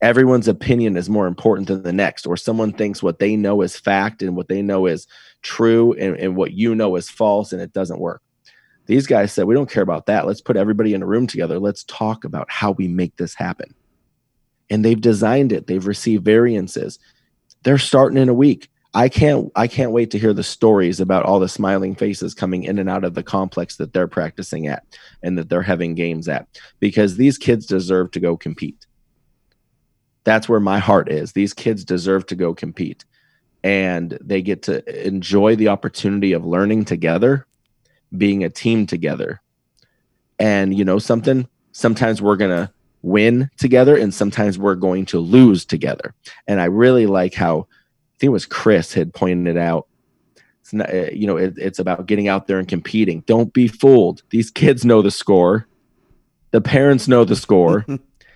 Everyone's opinion is more important than the next, or someone thinks what they know is fact and what they know is true and, and what you know is false, and it doesn't work. These guys said, We don't care about that. Let's put everybody in a room together. Let's talk about how we make this happen. And they've designed it, they've received variances they're starting in a week. I can't I can't wait to hear the stories about all the smiling faces coming in and out of the complex that they're practicing at and that they're having games at because these kids deserve to go compete. That's where my heart is. These kids deserve to go compete and they get to enjoy the opportunity of learning together, being a team together. And you know something, sometimes we're going to win together and sometimes we're going to lose together. And I really like how think it was Chris had pointed out. It's not, uh, you know, it, it's about getting out there and competing. Don't be fooled. These kids know the score. The parents know the score.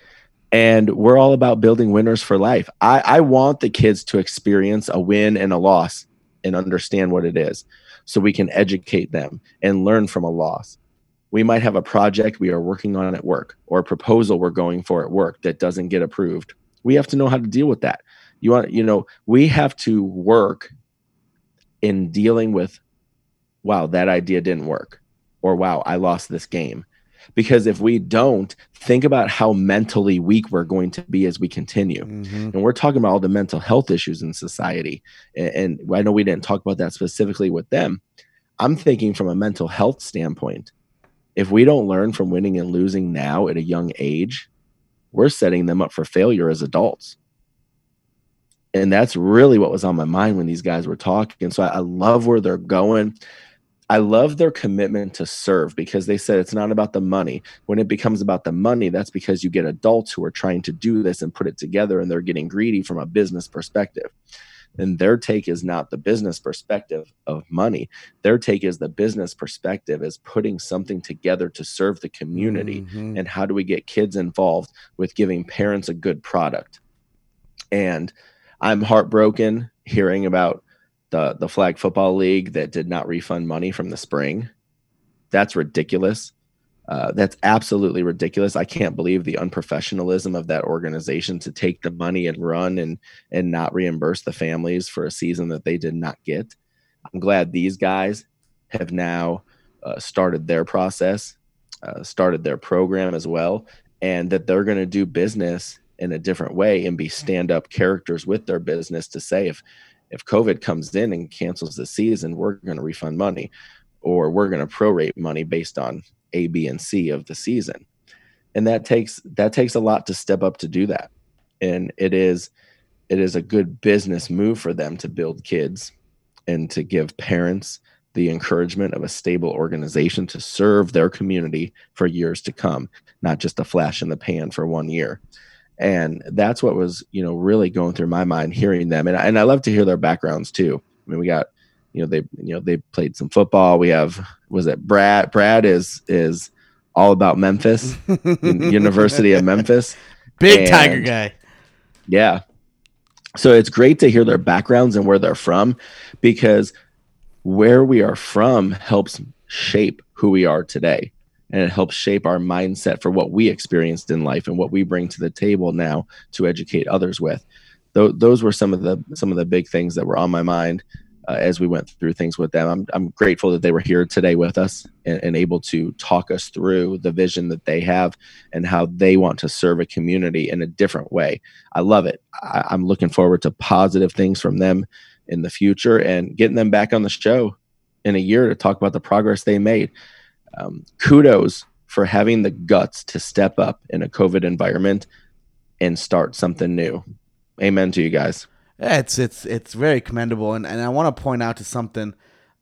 and we're all about building winners for life. I, I want the kids to experience a win and a loss and understand what it is so we can educate them and learn from a loss we might have a project we are working on at work or a proposal we're going for at work that doesn't get approved. We have to know how to deal with that. You want, you know, we have to work in dealing with, wow, that idea didn't work, or wow, I lost this game. Because if we don't, think about how mentally weak we're going to be as we continue. Mm-hmm. And we're talking about all the mental health issues in society. And, and I know we didn't talk about that specifically with them. I'm thinking from a mental health standpoint if we don't learn from winning and losing now at a young age, we're setting them up for failure as adults. And that's really what was on my mind when these guys were talking. So I, I love where they're going. I love their commitment to serve because they said it's not about the money. When it becomes about the money, that's because you get adults who are trying to do this and put it together and they're getting greedy from a business perspective and their take is not the business perspective of money their take is the business perspective is putting something together to serve the community mm-hmm. and how do we get kids involved with giving parents a good product and i'm heartbroken hearing about the the flag football league that did not refund money from the spring that's ridiculous uh, that's absolutely ridiculous. I can't believe the unprofessionalism of that organization to take the money and run and and not reimburse the families for a season that they did not get. I'm glad these guys have now uh, started their process, uh, started their program as well, and that they're going to do business in a different way and be mm-hmm. stand up characters with their business to say if if COVID comes in and cancels the season, we're going to refund money or we're going to prorate money based on a, B, and C of the season. And that takes that takes a lot to step up to do that. And it is it is a good business move for them to build kids and to give parents the encouragement of a stable organization to serve their community for years to come, not just a flash in the pan for one year. And that's what was, you know, really going through my mind hearing them. And, and I love to hear their backgrounds too. I mean, we got you know they you know they played some football. We have was it Brad? Brad is is all about Memphis, University of Memphis. Big and, Tiger guy. Yeah. So it's great to hear their backgrounds and where they're from because where we are from helps shape who we are today and it helps shape our mindset for what we experienced in life and what we bring to the table now to educate others with Th- those were some of the some of the big things that were on my mind uh, as we went through things with them. I'm, I'm grateful that they were here today with us and, and, able to talk us through the vision that they have and how they want to serve a community in a different way. I love it. I, I'm looking forward to positive things from them in the future and getting them back on the show in a year to talk about the progress they made. Um, kudos for having the guts to step up in a COVID environment and start something new. Amen to you guys. Yeah, it's it's it's very commendable, and, and I want to point out to something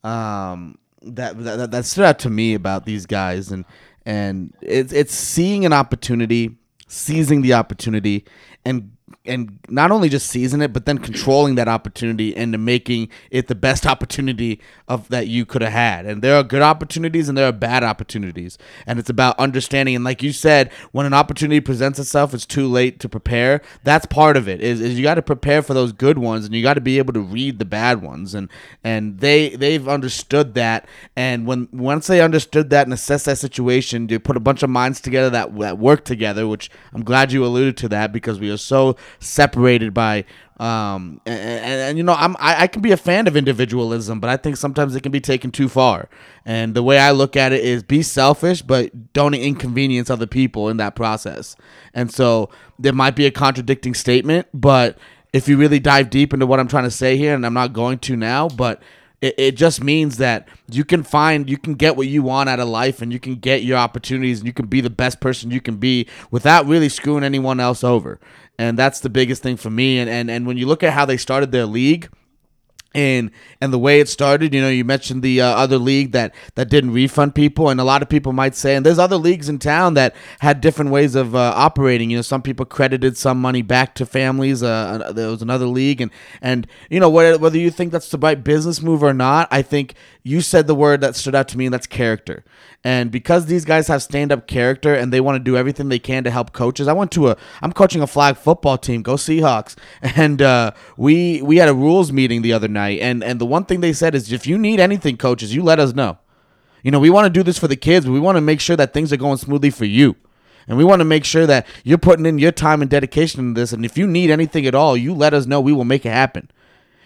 um, that, that that stood out to me about these guys, and and it's it's seeing an opportunity, seizing the opportunity, and and not only just seizing it, but then controlling that opportunity and making it the best opportunity of that you could have had. And there are good opportunities and there are bad opportunities. And it's about understanding. And like you said, when an opportunity presents itself, it's too late to prepare. That's part of it. Is, is you got to prepare for those good ones and you got to be able to read the bad ones. And and they they've understood that. And when once they understood that and assess that situation, they put a bunch of minds together that that work together. Which I'm glad you alluded to that because we are so separated by um and, and, and, you know i'm I, I can be a fan of individualism but i think sometimes it can be taken too far. And the way i look at it is be selfish but don't inconvenience other people in that process. And so there might be a contradicting statement but if you really dive deep into what i'm trying to say here and i'm not going to now but it, it just means that you can find you can get what you want out of life and you can get your opportunities and you can be the best person you can be without really screwing anyone else over and that's the biggest thing for me. And and, and when you look at how they started their league and and the way it started you know you mentioned the uh, other league that that didn't refund people. And a lot of people might say and there's other leagues in town that had different ways of uh, operating. You know some people credited some money back to families uh, there was another league. And and you know whether, whether you think that's the right business move or not i think you said the word that stood out to me and that's character and because these guys have stand up character and they want to do everything they can to help coaches, I went to a I'm coaching a flag football team. Go Seahawks! And uh, we we had a rules meeting the other night, and and the one thing they said is if you need anything, coaches, you let us know. You know, we want to do this for the kids, but we want to make sure that things are going smoothly for you. And we want to make sure that you're putting in your time and dedication in this. And if you need anything at all, you let us know. We will make it happen.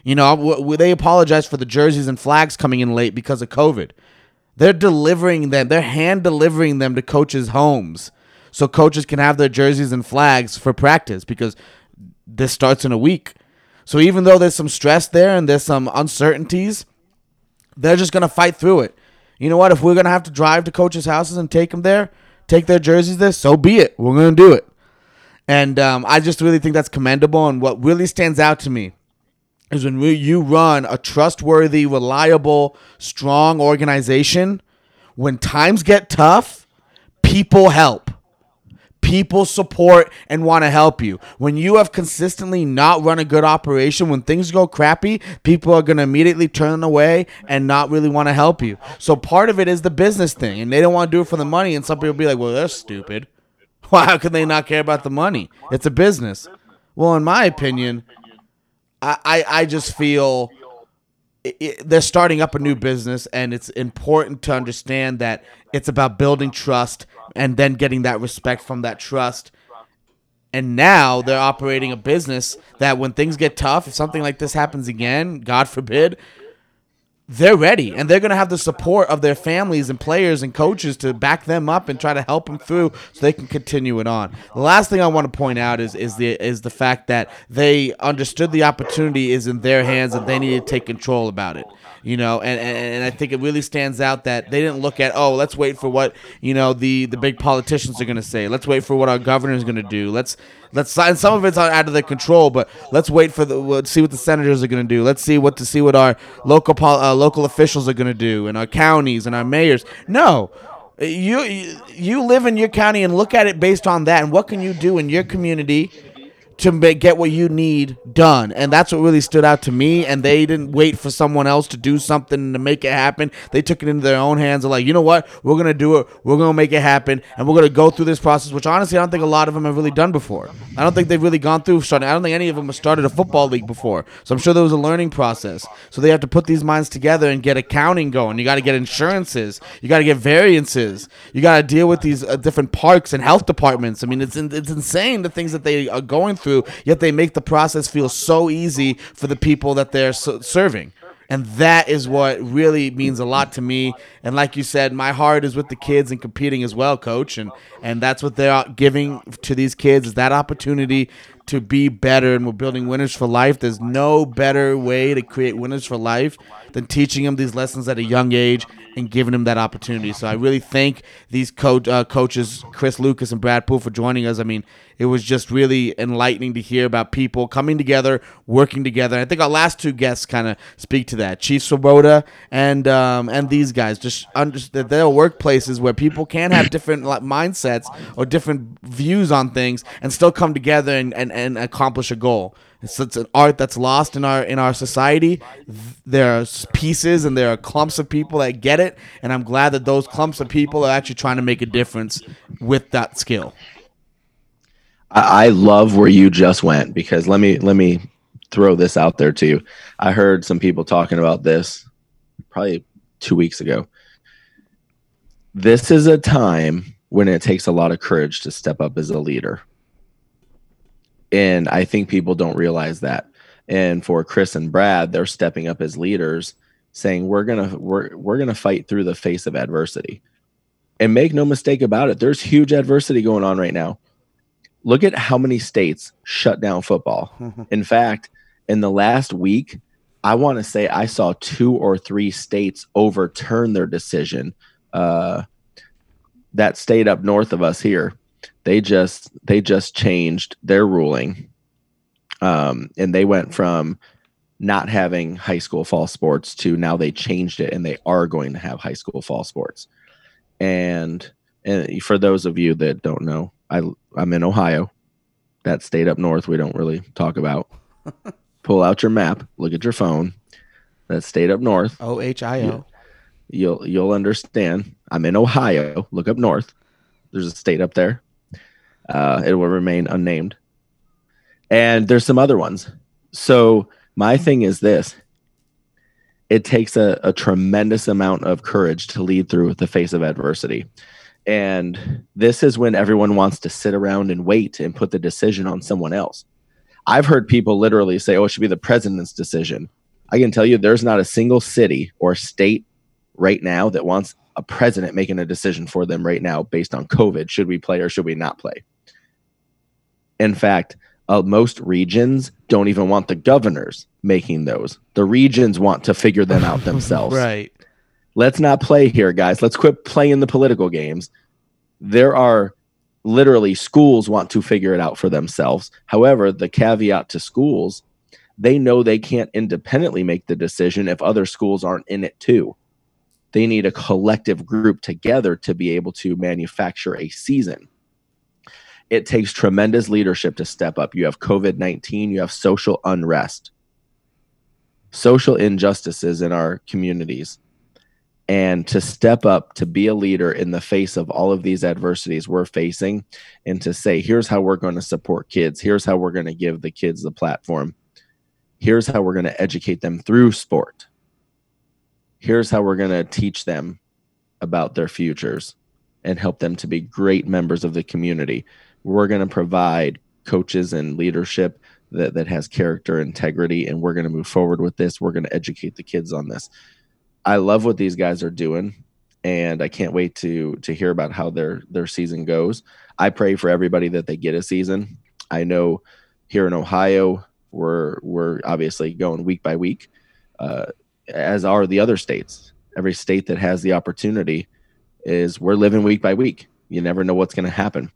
You know, w- they apologize for the jerseys and flags coming in late because of COVID. They're delivering them. They're hand delivering them to coaches' homes so coaches can have their jerseys and flags for practice because this starts in a week. So even though there's some stress there and there's some uncertainties, they're just going to fight through it. You know what? If we're going to have to drive to coaches' houses and take them there, take their jerseys there, so be it. We're going to do it. And um, I just really think that's commendable. And what really stands out to me is when you run a trustworthy, reliable, strong organization, when times get tough, people help. People support and want to help you. When you have consistently not run a good operation, when things go crappy, people are going to immediately turn away and not really want to help you. So part of it is the business thing, and they don't want to do it for the money. And some people be like, well, they're stupid. Why can they not care about the money? It's a business. Well, in my opinion, I, I, just feel it, it, they're starting up a new business, and it's important to understand that it's about building trust and then getting that respect from that trust. And now they're operating a business that when things get tough, if something like this happens again, God forbid, they're ready and they're going to have the support of their families and players and coaches to back them up and try to help them through so they can continue it on. The last thing I want to point out is is the is the fact that they understood the opportunity is in their hands and they need to take control about it you know, and, and, and I think it really stands out that they didn't look at, oh, let's wait for what, you know, the, the big politicians are going to say. Let's wait for what our governor is going to do. Let's, let's, and some of it's out of their control, but let's wait for the, let's see what the senators are going to do. Let's see what, to see what our local, uh, local officials are going to do and our counties and our mayors. No, you you live in your county and look at it based on that and what can you do in your community to make, get what you need done. And that's what really stood out to me. And they didn't wait for someone else to do something to make it happen. They took it into their own hands. They're like, you know what? We're going to do it. We're going to make it happen. And we're going to go through this process, which honestly, I don't think a lot of them have really done before. I don't think they've really gone through starting. I don't think any of them have started a football league before. So I'm sure there was a learning process. So they have to put these minds together and get accounting going. You got to get insurances. You got to get variances. You got to deal with these uh, different parks and health departments. I mean, it's, it's insane the things that they are going through, yet they make the process feel so easy for the people that they're serving. And that is what really means a lot to me. And like you said, my heart is with the kids and competing as well, coach. And and that's what they're giving to these kids is that opportunity to be better. And we're building winners for life. There's no better way to create winners for life than teaching them these lessons at a young age and giving them that opportunity. So I really thank these co- uh, coaches, Chris Lucas and Brad Poole, for joining us. I mean, it was just really enlightening to hear about people coming together, working together. I think our last two guests kind of speak to that. Chief Swoboda and um, and these guys just understand that there are workplaces where people can have different like, mindsets or different views on things and still come together and, and, and accomplish a goal. It's, it's an art that's lost in our in our society. There are pieces and there are clumps of people that get it, and I'm glad that those clumps of people are actually trying to make a difference with that skill. I, love where you just went because let me let me throw this out there to you. I heard some people talking about this probably two weeks ago. This is a time when it takes a lot of courage to step up as a leader and I think people don't realize that. And for Chris and Brad, they're stepping up as leaders, saying we're gonna we're we're gonna fight through the face of adversity. And make no mistake about it, there's huge adversity going on right now. Look at how many states shut down football. in fact, in the last week, I want to say I saw two or three states overturn their decision. Uh, that state up north of us here they just they just changed their ruling um, and they went from not having high school fall sports to now they changed it and they are going to have high school fall sports and and for those of you that don't know i i'm in ohio. That state up north we don't really talk about. Pull out your map look at your phone. That state up north. O-h-i-o you'll you'll understand. I'm in ohio. Look up north. There's a state up there. Uh, it will remain unnamed. And there's some other ones. So my thing is this. It takes a, a tremendous amount of courage to lead through the face of adversity. And this is when everyone wants to sit around and wait and put the decision on someone else. I've heard people literally say, oh, it should be the president's decision. I can tell you there's not a single city or state right now that wants a president making a decision for them right now based on COVID. Should we play or should we not play? In fact, uh, most regions don't even want the governors making those. The regions want to figure them out themselves. right. Let's not play here, guys. Let's quit playing the political games. There are literally schools want to figure it out for themselves. However, the caveat to schools, they know they can't independently make the decision if other schools aren't in it too. They need a collective group together to be able to manufacture a season it takes tremendous leadership to step up. You have COVID 19, you have social unrest, social injustices in our communities. And to step up to be a leader in the face of all of these adversities we're facing, and to say, here's how we're going to support kids, here's how we're going to give the kids the platform, here's how we're going to educate them through sport, here's how we're going to teach them about their futures and help them to be great members of the community. We're going to provide coaches and leadership that, that has character integrity and we're going to move forward with this. We're going to educate the kids on this i love what these guys are doing and i can't wait to to hear about how their their season goes. I pray for everybody that they get a season. I know here in ohio we're we're obviously going week by week uh, as are the other states. Every state that has the opportunity is we're living week by week. You never know what's going to happen.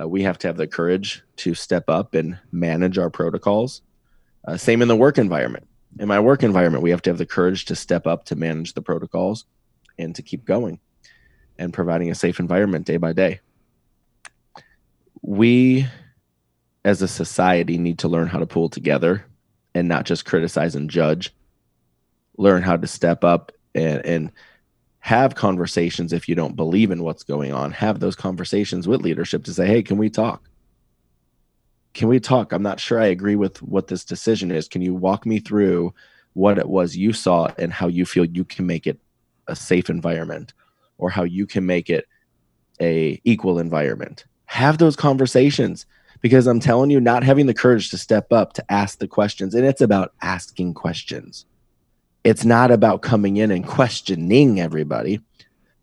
Uh, we have to have the courage to step up and manage our protocols. Uh, same in the work environment. In my work environment, we have to have the courage to step up to manage the protocols and to keep going and providing a safe environment day by day. We as a society need to learn how to pull together and not just criticize and judge. Learn how to step up and, and have conversations if you don't believe in what's going on. Have those conversations with leadership to say, hey, can we talk? Can we talk? I'm not sure I agree with what this decision is. Can you walk me through what it was you saw and how you feel you can make it a safe environment or how you can make it a equal environment? Have those conversations because I'm telling you, not having the courage to step up to ask the questions, and it's about asking questions. It's not about coming in and questioning everybody.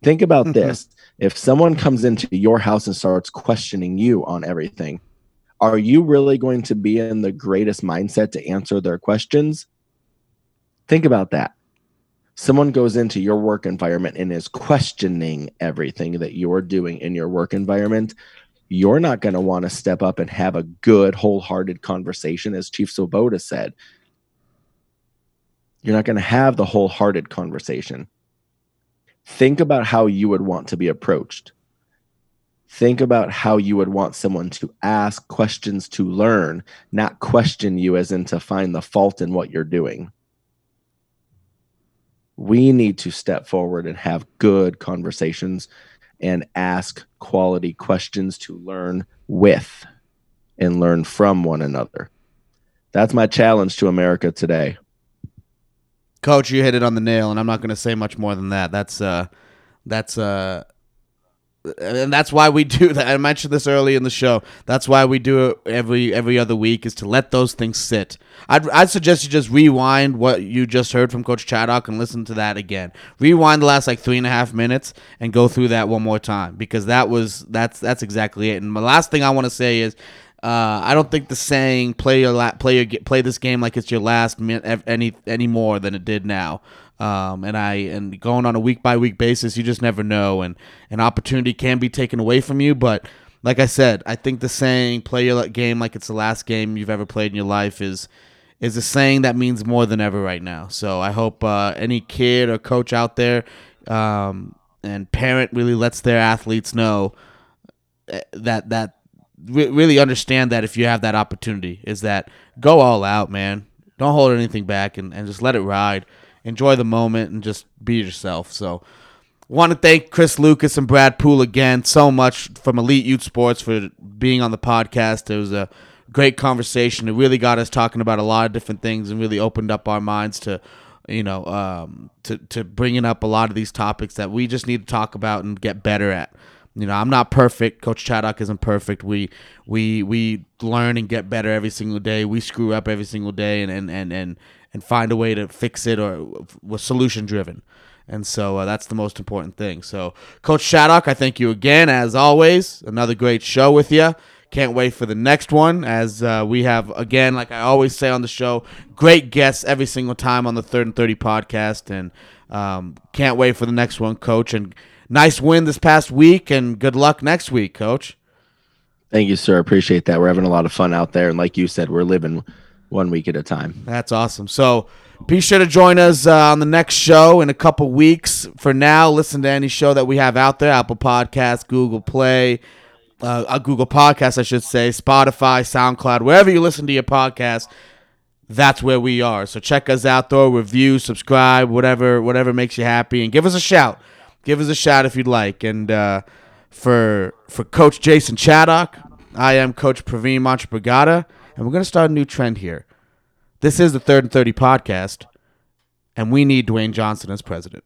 Think about mm-hmm. this if someone comes into your house and starts questioning you on everything, are you really going to be in the greatest mindset to answer their questions? Think about that. Someone goes into your work environment and is questioning everything that you're doing in your work environment you're not going to want to step up and have a good, wholehearted conversation, as Chief Swoboda said. You're not going to have the wholehearted conversation. Think about how you would want to be approached. Think about how you would want someone to ask questions to learn, not question you as in to find the fault in what you're doing. We need to step forward and have good conversations and ask quality questions to learn with and learn from one another. That's my challenge to America today. Coach, you hit it on the nail, and I'm not going to say much more than that. That's uh, that's uh, and that's why we do that. I mentioned this early in the show. That's why we do it every every other week is to let those things sit. I'd, I'd suggest you just rewind what you just heard from Coach Chaddock and listen to that again. Rewind the last like three and a half minutes and go through that one more time because that was that's that's exactly it. And my last thing I want to say is. Uh, I don't think the saying "play your la- play your play this game like it's your last" meant any any more than it did now. Um, and I and going on a week by week basis, you just never know, and an opportunity can be taken away from you. But like I said, I think the saying "play your game like it's the last game you've ever played in your life" is is a saying that means more than ever right now. So I hope uh, any kid or coach out there um, and parent really lets their athletes know eh, that that really understand that if you have that opportunity is that go all out, man. Don't hold anything back and, and just let it ride enjoy the moment and just be yourself. So, want to thank Chris Lucas and Brad Poole again so much from Elite Youth Sports for being on the podcast. It was a great conversation. It really got us talking about a lot of different things and really opened up our minds to, you know, um, to to bringing up a lot of these topics that we just need to talk about and get better at. You know, I'm not perfect. Coach Chaddock isn't perfect. We we we learn and get better every single day. We screw up every single day, and and and and and find a way to fix it or was solution driven. And so uh, that's the most important thing. So, Coach Chaddock, I thank you again, as always. Another great show with you. Can't wait for the next one, as uh, we have, again, like I always say on the show, great guests every single time on the Third and 30 podcast. And um, can't wait for the next one, Coach. And nice win this past week, and good luck next week, Coach. Thank you, sir. Appreciate that. We're having a lot of fun out there. And like you said, we're living one week at a time. That's awesome. So be sure to join us uh, on the next show in a couple weeks. For now, listen to any show that we have out there Apple Podcasts, Google Play, uh, uh, Google Podcasts, I should say, Spotify, SoundCloud, wherever you listen to your podcast. That's where we are. So check us out, throw a review, subscribe, whatever, whatever makes you happy, and give us a shout. Give us a shout if you'd like. And uh, for for Coach Jason Chaddock, I am Coach Praveen Manchabragada and we're going to start a new trend here. This is the Third and 30 podcast, and we need Dwayne Johnson as president.